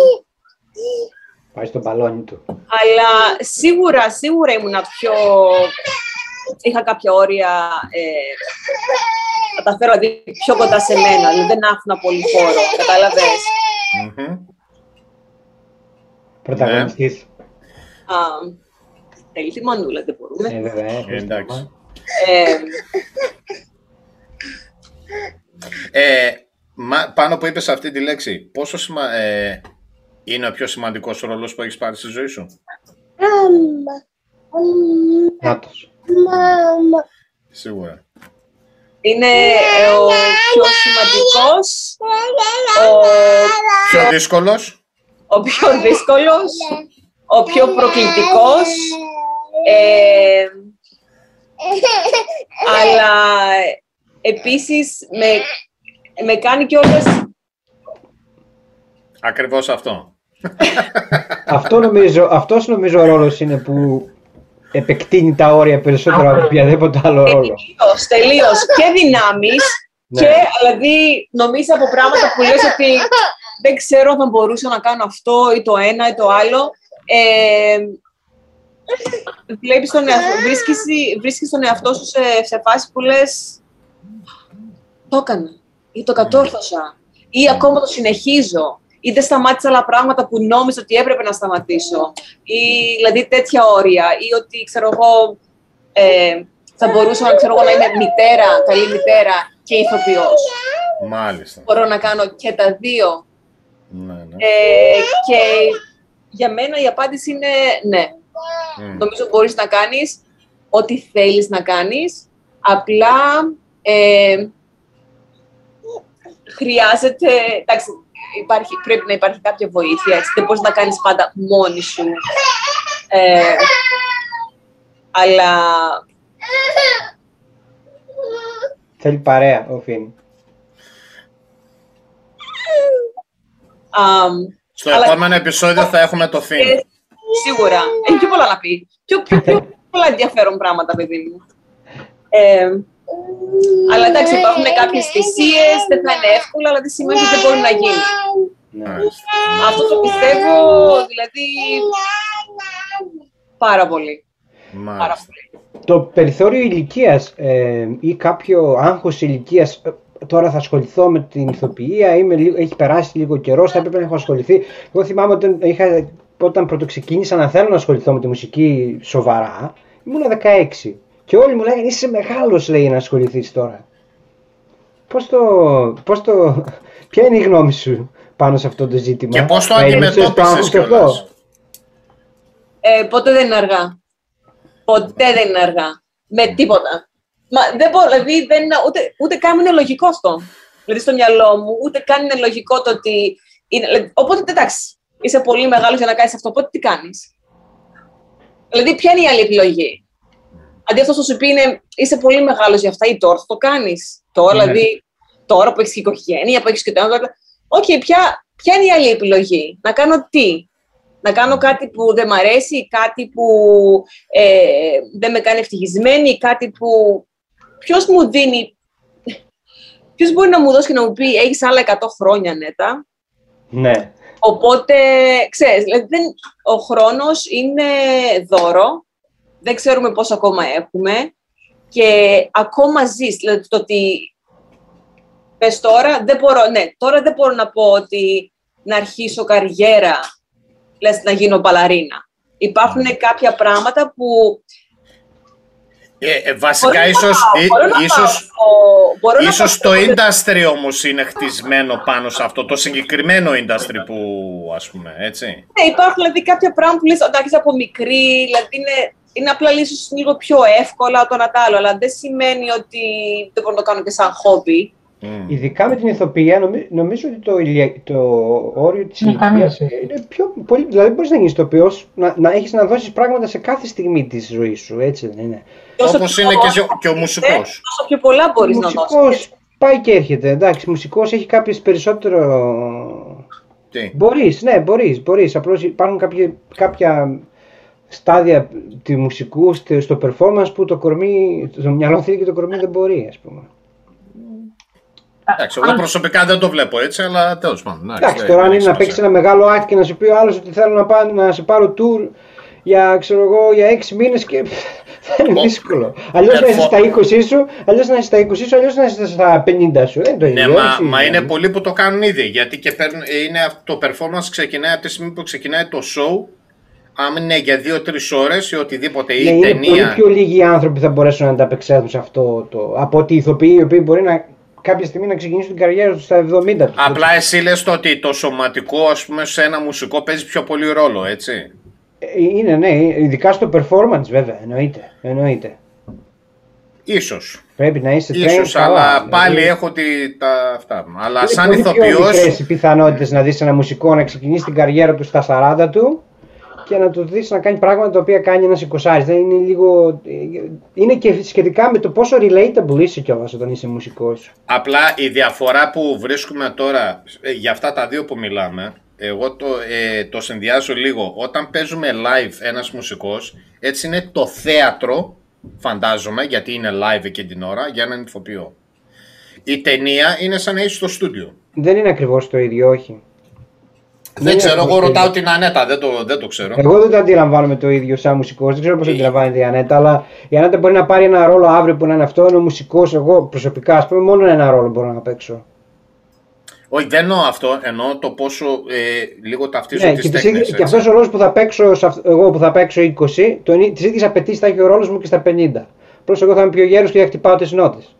Πάει στο μπαλόνι του. αλλά σίγουρα, σίγουρα ήμουν πιο... Είχα κάποια όρια ε, να τα φέρω δηλαδή, πιο κοντά σε μένα, δηλαδή δεν άφηνα πολύ χώρο, κατάλαβες; Μμμ. Πρωταγωνιστής. Α, Θέλεις τη μανούλα, δεν μπορούμε. Ε, βέβαια. ε, Ε, εντάξει. Ε, Ε, μα- πάνω που είπες αυτή τη λέξη, πόσο σημα... ε, είναι ο πιο σημαντικός ρόλος που έχεις πάρει στη ζωή σου; Νάτος. Σίγουρα. είναι ε, ο πιο σημαντικός, ο Πιο δύσκολος; ο πιο δύσκολος, ο πιο προκλητικός, ε, αλλά επίσης με, με κάνει κιόλας Ακριβώς αυτό. Αυτό νομίζω, αυτός νομίζω ο ρόλος είναι που επεκτείνει τα όρια περισσότερο από οποιαδήποτε άλλο ρόλο. τελείως, τελείως και δυνάμεις Ναι. και δηλαδή νομίζω από πράγματα που λες ότι δεν ξέρω αν θα μπορούσα να κάνω αυτό ή το ένα ή το άλλο. Ε, βλέπεις τον εαυτό, βρίσκεις, βρίσκεις τον εαυτό σου σε, σε φάση που λες το έκανα ή το κατόρθωσα ή ακόμα το συνεχίζω ή δεν σταμάτησα άλλα πράγματα που νόμιζα ότι έπρεπε να σταματήσω ή δηλαδή τέτοια όρια ή ότι ξέρω εγώ ε, θα μπορούσα ξέρω εγώ, να είμαι μητέρα, καλή μητέρα και ηθοποιός. Μάλιστα. Μπορώ να κάνω και τα δύο. Ναι, ναι. Ε, και για μένα η απάντηση είναι ναι. Μμ. Νομίζω μπορείς να κάνεις ό,τι θέλεις να κάνεις. Απλά ε, χρειάζεται... Εντάξει, υπάρχει, πρέπει να υπάρχει κάποια βοήθεια. Έτσι. Δεν μπορείς να κάνεις πάντα μόνη σου. Ε, αλλά Θέλει παρέα ο Φιν. αμ, Στο Αλλά- επόμενο επεισόδιο θα έχουμε το Φιν. Ε, σίγουρα. Έχει πιο πολλά να πει. Πιο, πιο, πιο πολλά ενδιαφέρον πράγματα, παιδί μου. Ε, αλλά εντάξει, υπάρχουν κάποιες θυσίες, δεν θα είναι εύκολα, αλλά δεν σημαίνει ότι δεν μπορεί να γίνει. Ναι. Μάλιστα. Αυτό το πιστεύω, δηλαδή, πάρα πολύ. πάρα πολύ. Το περιθώριο ηλικίας ε, ή κάποιο άγχος ηλικίας. Ε, τώρα θα ασχοληθώ με την ηθοποιία, είμαι, έχει περάσει λίγο καιρό, θα έπρεπε να έχω ασχοληθεί. Εγώ θυμάμαι όταν, είχα, όταν πρωτοξεκίνησα να θέλω να ασχοληθώ με τη μουσική σοβαρά, ήμουν 16. Και όλοι μου λέγανε είσαι μεγάλος, λέει, να ασχοληθείς τώρα. Πώς το, πώς το, ποια είναι η γνώμη σου πάνω σε αυτό το ζήτημα; Και πώς το αντιμετώπισες κιόλας; Ε, ποτέ δεν είναι αργά. Ποτέ δεν είναι αργά. Με τίποτα. Μα δεν μπορώ, δηλαδή δεν είναι, ούτε, ούτε καν είναι λογικό αυτό. Δηλαδή στο μυαλό μου, ούτε καν είναι λογικό το ότι. Είναι, δηλαδή, οπότε εντάξει, είσαι πολύ μεγάλος για να κάνεις αυτό. Οπότε τι κάνεις; Δηλαδή, ποια είναι η άλλη επιλογή; Αντί αυτός σου πει είναι είσαι πολύ μεγάλος για αυτά ή τώρα θα το κάνεις. Τώρα, ναι. δηλαδή, τώρα που έχεις οικογένεια, που έχεις και το άλλο. OK, okay, ποια, ποια είναι η άλλη επιλογή; Να κάνω τι; Να κάνω κάτι που δεν μ' αρέσει, κάτι που ε, δεν με κάνει ευτυχισμένη, κάτι που ποιος μου δίνει. Ποιος μπορεί να μου δώσει και να μου πει: Έχεις άλλα 100 χρόνια νέτα. Ναι. Οπότε, ξέρεις, δηλαδή, δεν, ο χρόνος είναι δώρο, δεν ξέρουμε πόσο ακόμα έχουμε και ακόμα ζεις. Δηλαδή, το ότι πες τώρα, δεν μπορώ, ναι, τώρα δεν μπορώ να πω ότι να αρχίσω καριέρα, λες να γίνω μπαλαρίνα. Υπάρχουν κάποια πράγματα που ε, ε, βασικά, ίσως, ίσως, ίσως το industry όμως είναι χτισμένο πάνω σε αυτό, το συγκεκριμένο industry που, ας πούμε, έτσι. Ναι, υπάρχουν δηλαδή κάποια πράγματα που λες, εντάξει, από μικρή, δηλαδή είναι, είναι απλά ίσως λίγο πιο εύκολα το να τα άλλο, αλλά δεν σημαίνει ότι δεν μπορώ να το κάνω και σαν χόμπι. Mm. Ειδικά με την ηθοποιία, νομίζω, νομίζω ότι το, το όριο της ηλικίας είναι πιο πολύ. Δηλαδή, μπορείς να γίνεις ηθοποιός, να, να έχεις να δώσεις πράγματα σε κάθε στιγμή της ζωής σου, έτσι δεν είναι. Όπως είναι και, και ο μουσικός. Ε, όσο πιο πολλά μπορείς να δώσεις. Πάει και έρχεται. Εντάξει, μουσικός έχει κάποιες περισσότερο. Τι; Μπορείς, ναι, μπορείς. μπορείς. Απλώς υπάρχουν κάποια, κάποια στάδια του μουσικού στο performance που το κορμί, το μυαλό θέλει και το κορμί δεν μπορεί, ας πούμε. Εντάξει, εγώ προσωπικά δεν το βλέπω έτσι, αλλά τέλος πάντων. Εντάξει, τώρα αν είναι να παίξει ένα μεγάλο act και να σου πει ο άλλος ότι θέλω να, πάω, να σε πάρω tour για, ξέρω εγώ, για 6 μήνες και θα είναι δύσκολο. Αλλιώς να είσαι στα 20 σου, αλλιώς να είσαι στα 20 σου, αλλιώς να είσαι στα 50 σου. Δεν το ναι, μα, μα είναι πολλοί που το κάνουν ήδη. Γιατί και παίρνουν, είναι, το performance ξεκινάει από τη στιγμή που ξεκινάει το show. Αν είναι για 2-3 ώρες ή οτιδήποτε ή ναι, ταινία. Είναι πολύ πιο λίγοι άνθρωποι θα μπορέσουν να ανταπεξέλθουν σε αυτό το. από ότι οι ηθοποιοί οι οποίοι μπορεί να κάποια στιγμή να ξεκινήσουν την καριέρα τους στα 70 Απλά εσύ λες το ότι το σωματικό ας πούμε σε ένα μουσικό παίζει πιο πολύ ρόλο, έτσι. Ε, είναι, ναι, ειδικά στο performance βέβαια, εννοείται. εννοείται. Ίσως. Πρέπει να είσαι Ίσως, αλλά δηλαδή. πάλι έχω τη, τα, αυτά. Αλλά είναι σαν ηθοποιός... Είναι οι πιθανότητες να δεις ένα μουσικό να ξεκινήσει την καριέρα του στα 40 του και να το δεις να κάνει πράγματα τα οποία κάνει ένας εικοσάρης. Δεν είναι λίγο... Είναι και σχετικά με το πόσο relatable είσαι κιόλας όταν είσαι μουσικός. Απλά η διαφορά που βρίσκουμε τώρα ε, για αυτά τα δύο που μιλάμε, εγώ το, ε, το συνδυάζω λίγο. Όταν παίζουμε live ένας μουσικός, έτσι είναι το θέατρο, φαντάζομαι, γιατί είναι live εκείνη την ώρα, για έναν ηθοποιό. Η ταινία είναι σαν να είσαι στο στούντιο. Δεν είναι ακριβώς το ίδιο, όχι. Δεν ξέρω, εγώ ρωτάω την Ανέτα, δεν το, δεν το ξέρω. Εγώ δεν το αντιλαμβάνομαι το ίδιο σαν μουσικός. Δεν ξέρω πώς το αντιλαμβάνεται η Ανέτα, αλλά η Ανέτα μπορεί να πάρει ένα ρόλο αύριο που να είναι αυτό, ενώ μουσικός, εγώ προσωπικά, ας πούμε, μόνο ένα ρόλο μπορώ να παίξω. Όχι, δεν εννοώ αυτό. Εννοώ το πόσο ε, λίγο ταυτίζω ναι, τις και, τέχνες. Και αυτός ο ρόλος που θα παίξω, εγώ που θα παίξω 20, τις ίδιες απαιτήσεις θα έχει ο ρόλος μου και στα 50. Απλώ εγώ θα είμαι πιο γέρος και θα χτυπάω τις νότες.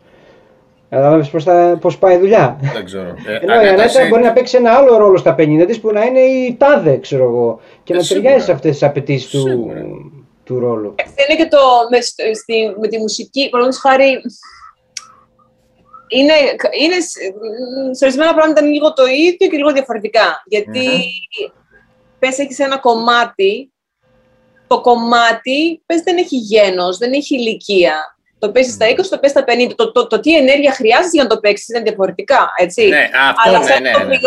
Κατάλαβε πώς πάει η δουλειά. Δεν ξέρω. Ε, Ενώ η Ανέτα μπορεί να παίξει ένα άλλο ρόλο στα 50 της που να είναι η τάδε, ξέρω εγώ. Και ε, να ταιριάζει σε αυτές τις απαιτήσεις του, του ρόλου. Είναι και το με, στη, με τη μουσική, παραδείγματος χάρη. Είναι, είναι, σε ορισμένα πράγματα είναι λίγο το ίδιο και λίγο διαφορετικά. Γιατί mm-hmm. πες έχεις ένα κομμάτι, το κομμάτι πες δεν έχει γένος, δεν έχει ηλικία το παίζει στα 20, το παίζει στα 50. Το, το, το, τι ενέργεια χρειάζεται για να το παίξεις είναι διαφορετικά. Έτσι. Ναι, αυτό, Αλλά ναι, σαν ναι, ναι.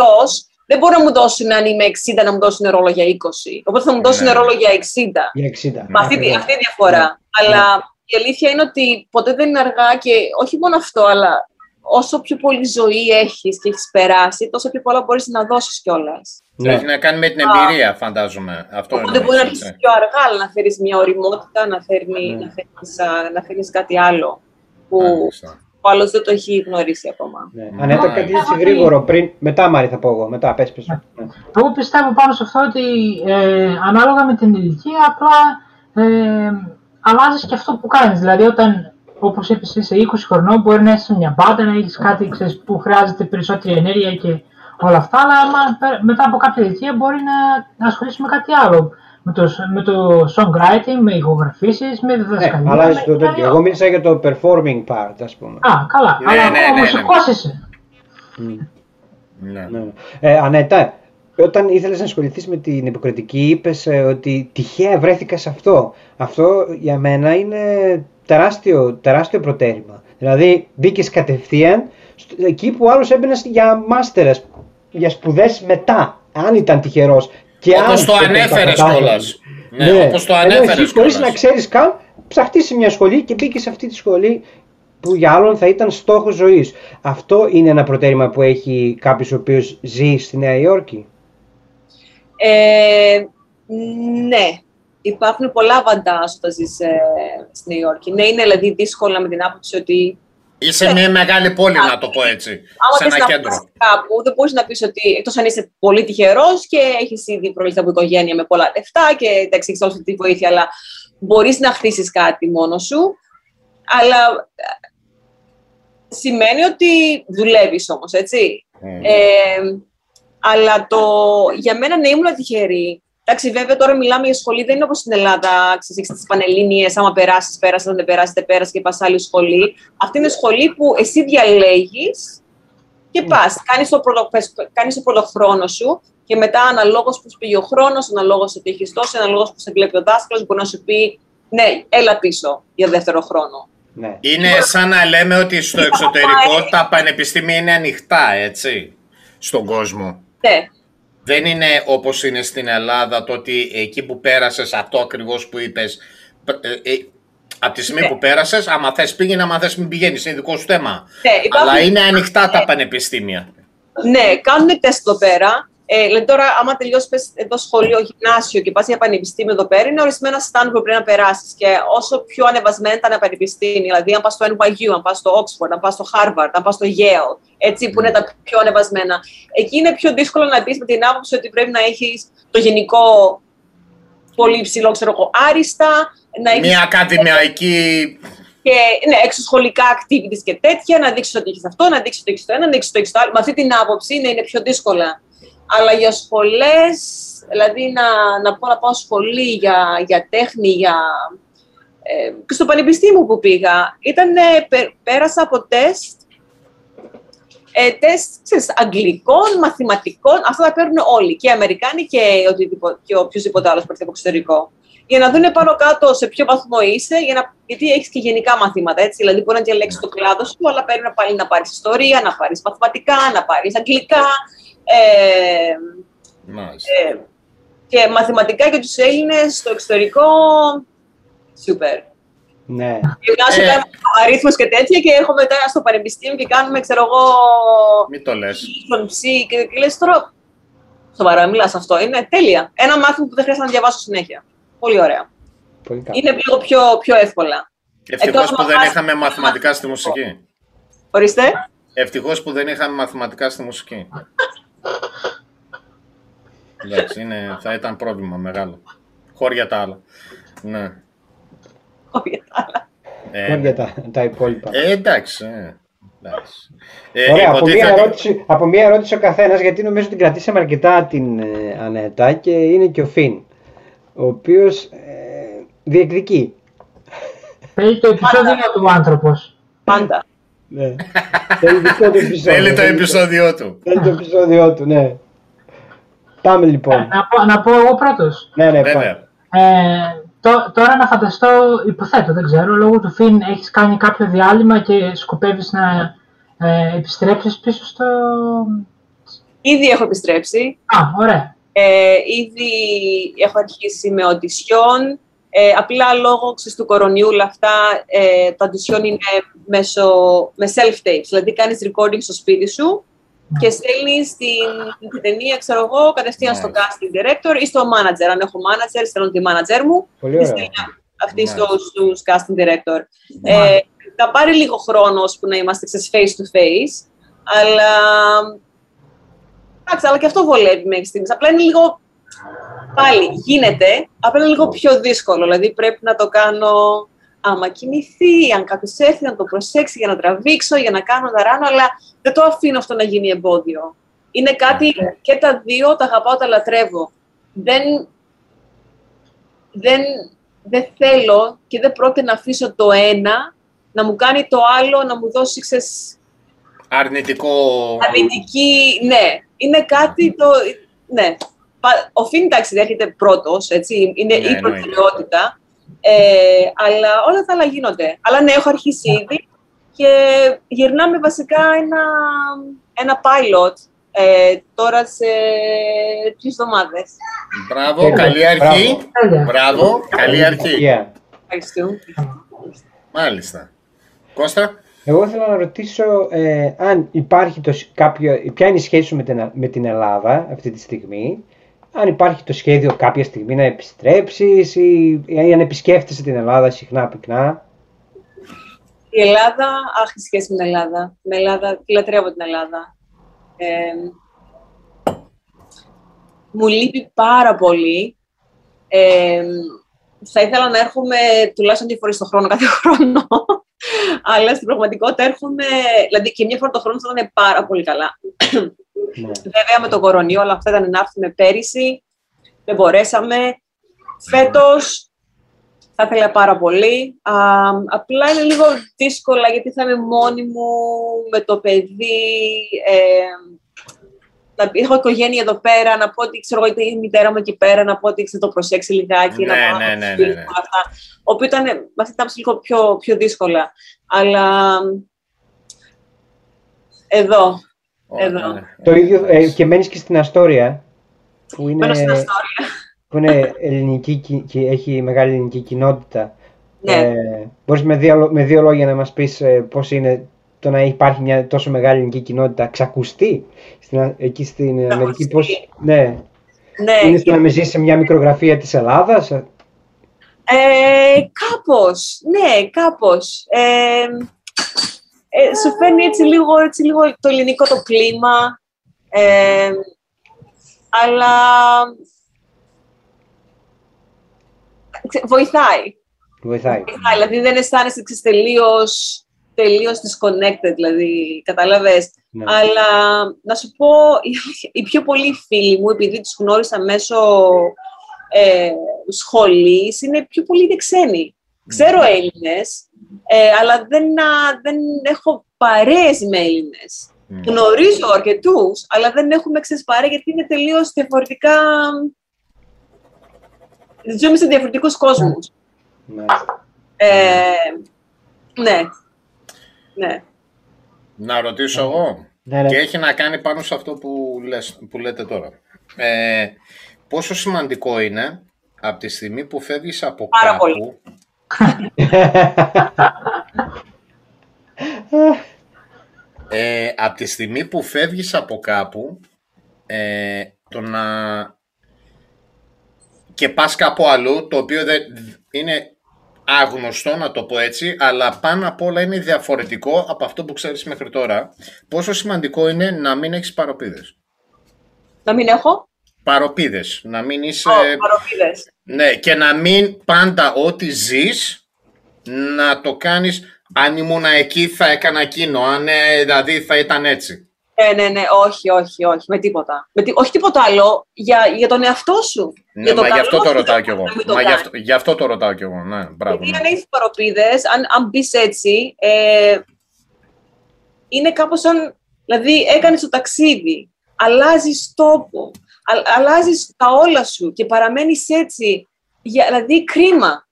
δεν μπορεί να μου δώσουν αν είμαι 60 να μου δώσουν ρόλο για 20. Οπότε θα μου δώσουν ναι. ρόλο για 60. Για 60. Με αυτή, αυτή η διαφορά. Ναι. Αλλά η αλήθεια είναι ότι ποτέ δεν είναι αργά και όχι μόνο αυτό, αλλά όσο πιο πολύ ζωή έχεις και έχεις περάσει, τόσο πιο πολλά μπορείς να δώσεις κιόλας. Ναι. Έχει να κάνει με την εμπειρία, φαντάζομαι. Αυτό Οπότε μπορεί να αρχίσεις πιο αργά, αλλά να φέρεις μια οριμότητα, να, φέρνει, ναι. να, φέρεις, να φέρεις κάτι άλλο που ο άλλος δεν το έχει γνωρίσει ακόμα. Ναι. Αν ήταν κάτι έτσι γρήγορο πριν, μετά Μάρη θα πω εγώ, μετά πες πες. Ναι. Εγώ πιστεύω πάνω σε αυτό ότι ε, ανάλογα με την ηλικία απλά ε, αλλάζεις και αυτό που κάνεις. Δηλαδή όταν όπως είπες, είσαι 20 χρονών, μπορεί να είσαι μια μπάντα, να έχεις κάτι ξέρεις, που χρειάζεται περισσότερη ενέργεια και όλα αυτά, αλλά μετά από κάποια ηλικία μπορεί να ασχολήσει με κάτι άλλο. Με το, με το songwriting, με ηχογραφήσεις, με διδασκαλία. Ναι, αλλά το τέτοιο. Εγώ μίλησα για το performing part, ας πούμε. Α, καλά. Ναι, αλλά ναι, ναι, ναι, είσαι. Ναι. ναι. Ε, Ανέτα, όταν ήθελες να ασχοληθείς με την υποκριτική, είπες ε, ότι τυχαία βρέθηκα σε αυτό. Αυτό για μένα είναι τεράστιο, τεράστιο προτέρημα. Δηλαδή μπήκες κατευθείαν εκεί που άλλος έμπαινε για μάστερες, για σπουδές μετά, αν ήταν τυχερός. Όπως το ανέφερες κιόλας. Ναι, ναι. όπως το ανέφερες. Χωρίς να ξέρεις καν, ψαχτείς μια σχολή και μπήκες σε αυτή τη σχολή που για άλλον θα ήταν στόχος ζωής. Αυτό είναι ένα προτέρημα που έχει κάποιος ο οποίος ζει στη Νέα Υόρκη. Ε, ναι, υπάρχουν πολλά βαντάζ όταν ζεις ε, στη Νέα Υόρκη. Ναι, είναι δηλαδή δύσκολα με την άποψη ότι. Είσαι μια μεγάλη πόλη, να το πω έτσι. Άμα σε ένα κέντρο. Κάπου, δεν μπορείς να πεις ότι εκτός αν είσαι πολύ τυχερός και έχεις ήδη προβληθεί από οικογένεια με πολλά λεφτά και εντάξει, έχεις όλη τη βοήθεια, αλλά μπορείς να χτίσεις κάτι μόνος σου. Αλλά ε, σημαίνει ότι δουλεύεις όμως, έτσι. Mm. Ε, αλλά το, για μένα να ήμουν τυχερή Εντάξει, βέβαια τώρα μιλάμε για σχολή, δεν είναι όπως στην Ελλάδα. Ξέρεις, τις πανελλήνιες, άμα περάσεις, πέρασε, αν δεν περάσεις, δεν πέρασε και πας άλλη σχολή. Αυτή είναι σχολή που εσύ διαλέγεις και ναι. πας. Κάνεις το, πρωτο, κάνεις το πρώτο χρόνο σου και μετά αναλόγως που σου πήγε ο χρόνος, αναλόγως ότι έχεις τόσο, αναλόγως που σε βλέπει ο δάσκαλος, μπορεί να σου πει ναι, έλα πίσω για δεύτερο χρόνο. Ναι. Είναι σαν να λέμε ότι στο εξωτερικό τα πανεπιστήμια είναι ανοιχτά, έτσι, στον κόσμο. Ναι. Δεν είναι όπως είναι στην Ελλάδα το ότι εκεί που πέρασες αυτό ακριβώς που είπες ε, ε, από τη στιγμή ναι. που πέρασες, άμα θες πήγαινε, άμα θες μην πηγαίνεις, είναι δικό σου θέμα. Ναι, Αλλά είναι ανοιχτά τα πανεπιστήμια. Ναι, κάνουν τεστ εδώ πέρα ε, δηλαδή τώρα, άμα τελειώσεις εδώ σχολείο, γυμνάσιο και πας για πανεπιστήμιο εδώ πέρα, είναι ορισμένα στάντ που πρέπει να περάσεις. Και όσο πιο ανεβασμένα τα πανεπιστήμια, δηλαδή αν πας στο NYU, αν πας στο Oxford, αν πας στο Harvard, αν πας στο Yale, έτσι που είναι τα πιο ανεβασμένα, εκεί είναι πιο δύσκολο να μπεις με την άποψη ότι πρέπει να έχεις το γενικό πολύ υψηλό, ξέρω εγώ, άριστα. Να έχεις... Μια ακαδημαϊκή και ναι, εξωσχολικά activities και τέτοια, να δείξεις ότι έχεις αυτό, να δείξεις ότι έχεις το ένα, να δείξεις ότι έχεις το άλλο. Με αυτή την άποψη είναι, είναι πιο δύσκολα αλλά για σχολές, δηλαδή να, να πω να πάω σχολή για, για τέχνη, για... Ε, και στο πανεπιστήμιο που πήγα, ήταν, πέρασα από τεστ, ε, τεστ ξέρεις, αγγλικών, μαθηματικών, αυτά τα παίρνουν όλοι, και οι Αμερικάνοι και, οτιδήποτε, και οποιοδήποτε άλλος από εξωτερικό. Για να δουν πάνω κάτω σε ποιο βαθμό είσαι, για να, γιατί έχεις και γενικά μαθήματα. Έτσι, δηλαδή, μπορεί να διαλέξεις το κλάδο σου, αλλά πρέπει να πάλι να πάρεις ιστορία, να πάρεις μαθηματικά, να πάρεις αγγλικά, ε, ε, και μαθηματικά για τους Έλληνες στο εξωτερικό, σούπερ. Ναι. Γυμνάσιο ε, κάνουμε αριθμούς και τέτοια και έρχομαι μετά στο πανεπιστήμιο και κάνουμε, ξέρω εγώ... Μην το λες. Ψή, και, και λες τώρα, σοβαρά μιλάς αυτό, είναι τέλεια. Ένα μάθημα που δεν χρειάζεται να διαβάσω συνέχεια. Πολύ ωραία. Πολύ είναι λίγο πιο, πιο εύκολα. Ευτυχώς που δεν είχαμε μαθηματικά στη μουσική. Ορίστε. Ευτυχώς που δεν είχαμε μαθηματικά στη μουσική. Εντάξει, είναι, θα ήταν πρόβλημα μεγάλο. Χώρια τα άλλα. Ναι. Χώρια τα άλλα. Ε, Χώρια τα, τα υπόλοιπα. Ε, εντάξει. Ε, εντάξει. Ε, Ωραία, από, μία ερώτηση, από μία ερώτηση ο καθένας, γιατί νομίζω ότι κρατήσαμε αρκετά την ε, Ανέτα και είναι και ο Φιν, ο οποίος ε, διεκδικεί. Θέλει το επεισόδιο του άνθρωπος. Πάντα. Ναι. Θέλει το επεισόδιο. Θέλει το επεισόδιό του. Θέλει το επεισόδιό του, ναι. Πάμε λοιπόν. Να πω, να πω εγώ πρώτος. Ναι, ναι, πάμε. Ε, τώρα να φανταστώ, υποθέτω, δεν ξέρω, λόγω του Φιν έχεις κάνει κάποιο διάλειμμα και σκοπεύεις να ε, επιστρέψεις πίσω στο... Ήδη έχω επιστρέψει. Α, ωραία. Ε, ήδη έχω αρχίσει με οντισιόν, Ε, απλά λόγω ξέρεις, του κορονοϊού όλα αυτά, ε, το αντισιόν είναι μέσω, με self-tapes. Δηλαδή κάνεις recording στο σπίτι σου και στέλνεις την, την ταινία, ξέρω εγώ, κατευθείαν στο casting director ή στο manager. Αν έχω manager, στέλνω τη manager μου. Πολύ ωραία. Αυτή yeah. στους, casting director. Ε, θα πάρει λίγο χρόνο που να είμαστε ξέρεις, face to face, αλλά... Εντάξει, αλλά και αυτό βολεύει μέχρι στιγμής. Απλά είναι λίγο... Πάλι γίνεται, απλά είναι λίγο πιο δύσκολο. Δηλαδή πρέπει να το κάνω άμα κοιμηθεί, αν κάποιος έρθει να το προσέξει για να τραβήξω, για να κάνω να ράνω, αλλά δεν το αφήνω αυτό να γίνει εμπόδιο. Είναι κάτι και τα δύο τα αγαπάω, τα λατρεύω. Δεν, δεν, δεν θέλω και δεν πρόκειται να αφήσω το ένα να μου κάνει το άλλο, να μου δώσει ξέρεις, Αρνητικό. Αρνητική, ναι. Είναι κάτι το. Ναι. Ο Φιν, εντάξει, έρχεται πρώτος, έτσι. Είναι ναι, η προτεραιότητα. Ε, αλλά όλα τα άλλα γίνονται. Αλλά ναι, έχω αρχίσει ήδη και γυρνάμε βασικά ένα, ένα pilot ε, τώρα σε τρεις εβδομάδες. Μπράβο, καλή αρχή. Μπράβο, καλή αρχή. Ευχαριστώ. Μάλιστα. Κώστα; Εγώ θέλω να ρωτήσω ε, αν υπάρχει το, κάποιο, ποια είναι η σχέση σου με την, με την Ελλάδα αυτή τη στιγμή αν υπάρχει το σχέδιο κάποια στιγμή να επιστρέψεις ή, ή αν επισκέφτεσαι την Ελλάδα συχνά πυκνά. Η Ελλάδα, αχ, η σχέση με την Ελλάδα. Με Ελλάδα, λατρεύω την Ελλάδα. Ε, μου λείπει πάρα πολύ. Ε, θα ήθελα να έρχομαι τουλάχιστον δύο φορές το χρόνο, κάθε χρόνο. Αλλά στην πραγματικότητα έρχομαι, δηλαδή και μια φορά το χρόνο θα ήταν πάρα πολύ καλά. Ναι. Βέβαια με το κορονοϊό όλα αυτά ήταν να έρθουμε πέρυσι. Δεν μπορέσαμε. Φέτος θα ήθελα πάρα πολύ. Α, απλά είναι λίγο δύσκολα γιατί θα είμαι μόνη μου με το παιδί. Ε, να, έχω οικογένεια εδώ πέρα, να πω ότι ξέρω εγώ η μητέρα μου εκεί πέρα, να πω ότι θα το προσέξει λιγάκι, ναι, να πάω ναι, ναι, ναι, ναι. αυτά. Όπου ήταν, μας ήταν λίγο πιο, πιο δύσκολα. Αλλά εδώ, εδώ. Ναι. Το ίδιο ε, και μένεις και στην Αστόρια. Που είναι, Μένω στην Αστόρια. Που είναι ελληνική και έχει μεγάλη ελληνική κοινότητα. Ναι. Ε, μπορείς με δύο, με δύο λόγια να μας πεις ε, πώς είναι το να υπάρχει μια τόσο μεγάλη ελληνική κοινότητα ξακουστεί στην, εκεί στην Αμερική. Πώς, ναι. ναι. Είναι στο να με ζήσει σε μια μικρογραφία της Ελλάδας. Ε, κάπως, ναι, κάπως. Ε, ε, σου φέρνει έτσι λίγο, έτσι λίγο το ελληνικό το κλίμα. Ε, αλλά βοηθάει. Βοηθάει. βοηθάει. Δηλαδή δεν αισθάνεσαι τελείως, τελείως disconnected, δηλαδή, καταλαβες. Ναι. Αλλά να σου πω, οι πιο πολλοί φίλοι μου, επειδή τους γνώρισα μέσω ε, σχολής, είναι πιο πολλοί και ξένοι. Ξέρω Έλληνες, ε, αλλά δεν, δεν έχω παρέες με Έλληνες. Mm. Γνωρίζω αρκετούς, αλλά δεν έχουμε ξεσπάρει γιατί είναι τελείως διαφορετικά. Ζούμε σε διαφορετικούς κόσμους. Ναι. Ε, ναι. Ναι. Να ρωτήσω εγώ. Ναι, ναι. Και έχει να κάνει πάνω σε αυτό που, λες, που λέτε τώρα. Ε, πόσο σημαντικό είναι από τη στιγμή που φεύγεις από Πάρα κάπου... πολύ. ε, από τη στιγμή που φεύγεις από κάπου, ε, το να... και πας κάπου αλλού, το οποίο δεν είναι άγνωστο, να το πω έτσι, αλλά πάνω απ' όλα είναι διαφορετικό από αυτό που ξέρεις μέχρι τώρα. Πόσο σημαντικό είναι να μην έχεις παροπίδες. Να μην έχω. Παροπίδες, να μην είσαι... Oh, παροπίδες. Ναι, και να μην πάντα ό,τι ζεις, να το κάνεις αν ήμουν εκεί θα έκανα εκείνο, αν ε, δηλαδή θα ήταν έτσι. Ναι, ναι, ναι, όχι, όχι, όχι, με τίποτα. Με, τι- όχι τίποτα άλλο, για, για τον εαυτό σου. Ναι, για το μα γι' καλό αυτό το σου, ρωτάω να κι εγώ. μην το Μα γι' κάνεις. αυτό, γι' αυτό το ρωτάω κι εγώ. Ναι, μπράβο. Γιατί ναι. αν έχεις παροπίδες, αν, αν μπεις έτσι, ε, είναι κάπως σαν, δηλαδή έκανες το ταξίδι, αλλάζεις τόπο, α, αλλάζεις τα όλα σου και παραμένεις έτσι, για, δηλαδή κρίμα.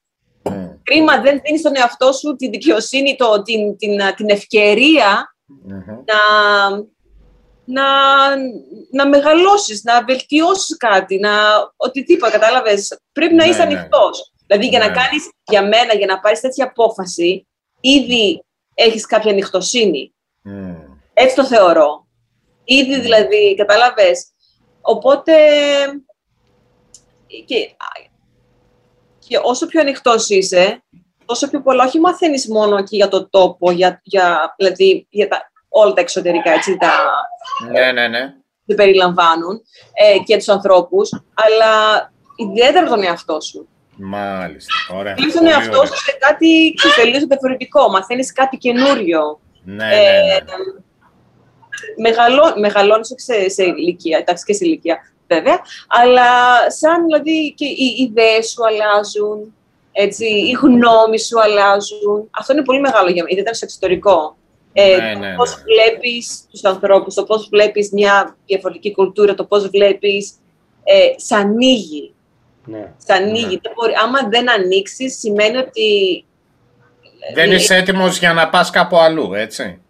Μμ, Κρίμα, δεν δίνεις στον εαυτό σου τη δικαιοσύνη, το, την, την, την ευκαιρία μμμ. να, να, να μεγαλώσεις, να βελτιώσεις κάτι, να οτιδήποτε, κατάλαβες. Πρέπει να Ναι, είσαι ναι. ανοιχτός. Δηλαδή, για να Ναι. κάνεις, για μένα, για να πάρεις τέτοια απόφαση, ήδη έχεις κάποια ανοιχτοσύνη. Μμ. Έτσι το θεωρώ. Ήδη δηλαδή, κατάλαβες. Οπότε, και, και όσο πιο ανοιχτός είσαι, τόσο πιο πολλά, όχι μαθαίνεις μόνο εκεί για το τόπο, για, για, δηλαδή για τα, όλα τα εξωτερικά, έτσι, τα, Ναι, ναι, ναι. που περιλαμβάνουν ε, και τους ανθρώπους, αλλά ιδιαίτερα τον εαυτό σου. Μάλιστα. Ωραία. Κλείς τον Πολύ εαυτό ωραία. σου σε κάτι τελείως διαφορετικό, μαθαίνεις κάτι καινούριο. Ναι, ναι, ναι. μεγαλώ, μεγαλώνεις όχι σε, σε ηλικία, εντάξει και σε ηλικία βέβαια, αλλά σαν δηλαδή και οι ιδέες σου αλλάζουν, έτσι, οι γνώμοι σου αλλάζουν. Αυτό είναι πολύ μεγάλο για μένα, ιδιαίτερα στο εξωτερικό. Ε, Ναι, το ναι, πώς ναι. βλέπεις τους ανθρώπους, το πώς βλέπεις μια διαφορετική κουλτούρα, το πώς βλέπεις, ε, σ' ανοίγει. Ναι. Σ' ανοίγει. Ναι. Δεν μπορεί, άμα δεν ανοίξεις, σημαίνει ότι Δεν ε, είσαι έτοιμος για να πας κάπου αλλού, έτσι.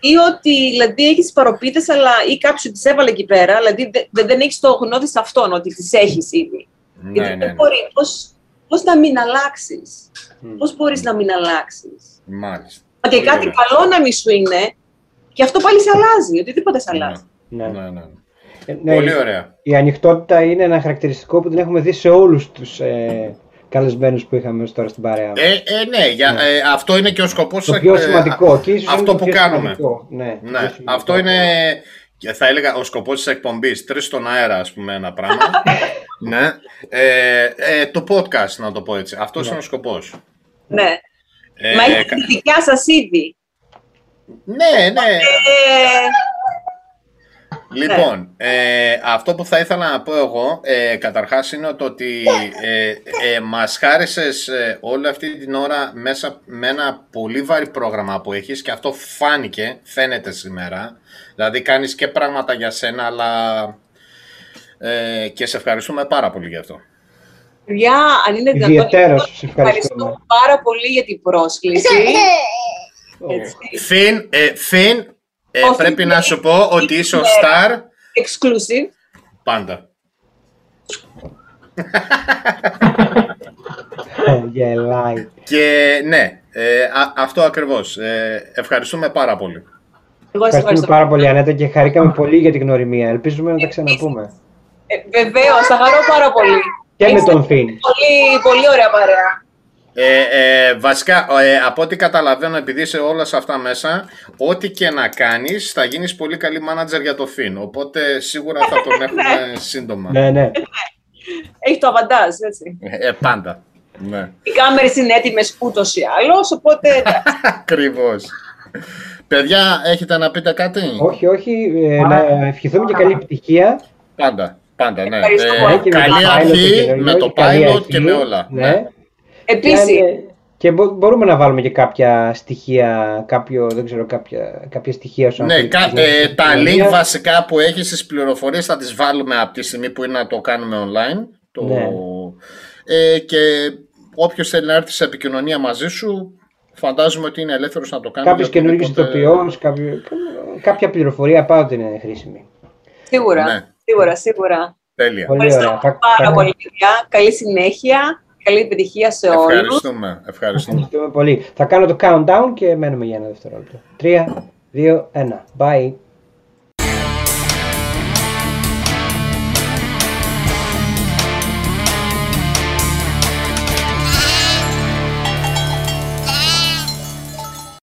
ή ότι δηλαδή έχεις παροπίδε, αλλά ή κάποιος τις έβαλε εκεί πέρα, δηλαδή δε- δε- δεν έχεις το γνώδι σε αυτόν ότι τις έχεις ήδη. Ναι, Γιατί ναι, δεν ναι. μπορεί, πώς, πώς να μην αλλάξεις. Μμ. Πώς μπορείς να μην αλλάξεις. Μάλιστα. Μα και Πολύ κάτι ωραία. καλό να μην σου είναι, και αυτό πάλι σε αλλάζει, οτιδήποτε σε αλλάζει. Ναι. Ναι, ναι. Ε, ναι, Πολύ η- ωραία. Η ανοιχτότητα είναι ένα χαρακτηριστικό που την έχουμε δει σε όλους τους ε, καλεσμένους που είχαμε ως τώρα στην παρέα. μας. Ε, ε, ναι, για, Ναι. ε, αυτό είναι και ο σκοπός. το ε, πιο ε, σημαντικό. και ίσως είναι αυτό το που πιο κάνουμε. σημαντικό. Ναι, το πιο Ναι, σημαντικό. αυτό είναι, και θα έλεγα, ο σκοπός της εκπομπής. Τρεις στον αέρα, ας πούμε, ένα πράγμα. ναι. Ε, ε, το podcast, να το πω έτσι. Αυτός Ναι. είναι ο σκοπός. Ναι. Ε, Μα έχετε κα- τη δικιά σας ήδη. ναι, ναι. Ε, Λοιπόν, ε, αυτό που θα ήθελα να πω εγώ, ε, καταρχάς είναι το ότι ε, ε, μας χάρισες ε, όλη αυτή την ώρα μέσα με ένα πολύ βαρύ πρόγραμμα που έχεις και αυτό φάνηκε, φαίνεται σήμερα. Δηλαδή κάνεις και πράγματα για σένα, αλλά ε, και σε ευχαριστούμε πάρα πολύ γι' αυτό. Παιδιά, αν είναι δυνατόν, Ιδιαιτέρως σε ευχαριστούμε. ευχαριστώ πάρα πολύ για την πρόσκληση. Έτσι. Φιν, ε, Φιν ε, Όχι, πρέπει είναι- να σου πω ότι είσαι ο είναι- star Exclusive. πάντα. Ε, Γελάει. Και ναι, ε, α- αυτό ακριβώς. Ε, ευχαριστούμε πάρα πολύ. Εγώ σας Ευχαριστούμε ευχαριστώ. πάρα πολύ Ανέτα και χαρήκαμε πολύ για την γνωριμία. Ελπίζουμε να τα ξαναπούμε. Ε, Βεβαίω, θα χαρώ πάρα πολύ. Και με Είστε τον Φιν. Πολύ, πολύ ωραία παρέα. Ε, ε, βασικά, ε, από ό,τι καταλαβαίνω, επειδή είσαι όλα σε αυτά μέσα, ό,τι και να κάνεις, θα γίνεις πολύ καλή μάνατζερ για το Φιν. Οπότε σίγουρα θα τον έχουμε σύντομα. Ναι, ναι. Έχει το αβαντάζ, έτσι. Ε, πάντα. Ναι, Οι κάμερες είναι έτοιμες ούτως ή άλλως, οπότε εντάξει. ακριβώς. Παιδιά, έχετε να πείτε κάτι; Όχι, όχι. ε, να ευχηθούμε και καλή επιτυχία. Πάντα, πάντα, ναι. Ευχαριστώ Ε, πολύ. Και με το καλή pilot αρχή και με το καλή pilot αρχή. και με όλα. Ναι. Ναι. Και, Επίσης, αν, ε, και μπο- μπορούμε να βάλουμε και κάποια στοιχεία, κάποιο, δεν ξέρω, κάποια, κάποια στοιχεία σου. αν Ναι, θέλεις, κα- στην ε, τα επικοινωνία. link βασικά που έχεις στις πληροφορίες θα τις βάλουμε από τη στιγμή που είναι να το κάνουμε online. Το... Ναι. Ε, και όποιος θέλει να έρθει σε επικοινωνία μαζί σου, φαντάζομαι ότι είναι ελεύθερος να το κάνει. Κάποιος για καινούργιος οτιδήποτε- ηθοποιός, κάποιο, κάποια πληροφορία πάντοτε είναι χρήσιμη. σίγουρα, Ναι. Σίγουρα, σίγουρα. Τέλεια. Πολύ Ευχαριστώ ωραία. Θα- πάρα θα- πολύ, παιδιά. Καλή συνέχεια, καλή επιτυχία σε όλους. Ευχαριστούμε. Ευχαριστούμε. Ευχαριστούμε πολύ. Θα κάνω το countdown και μένουμε για ένα δευτερόλεπτο. 3, 2, 1. Bye.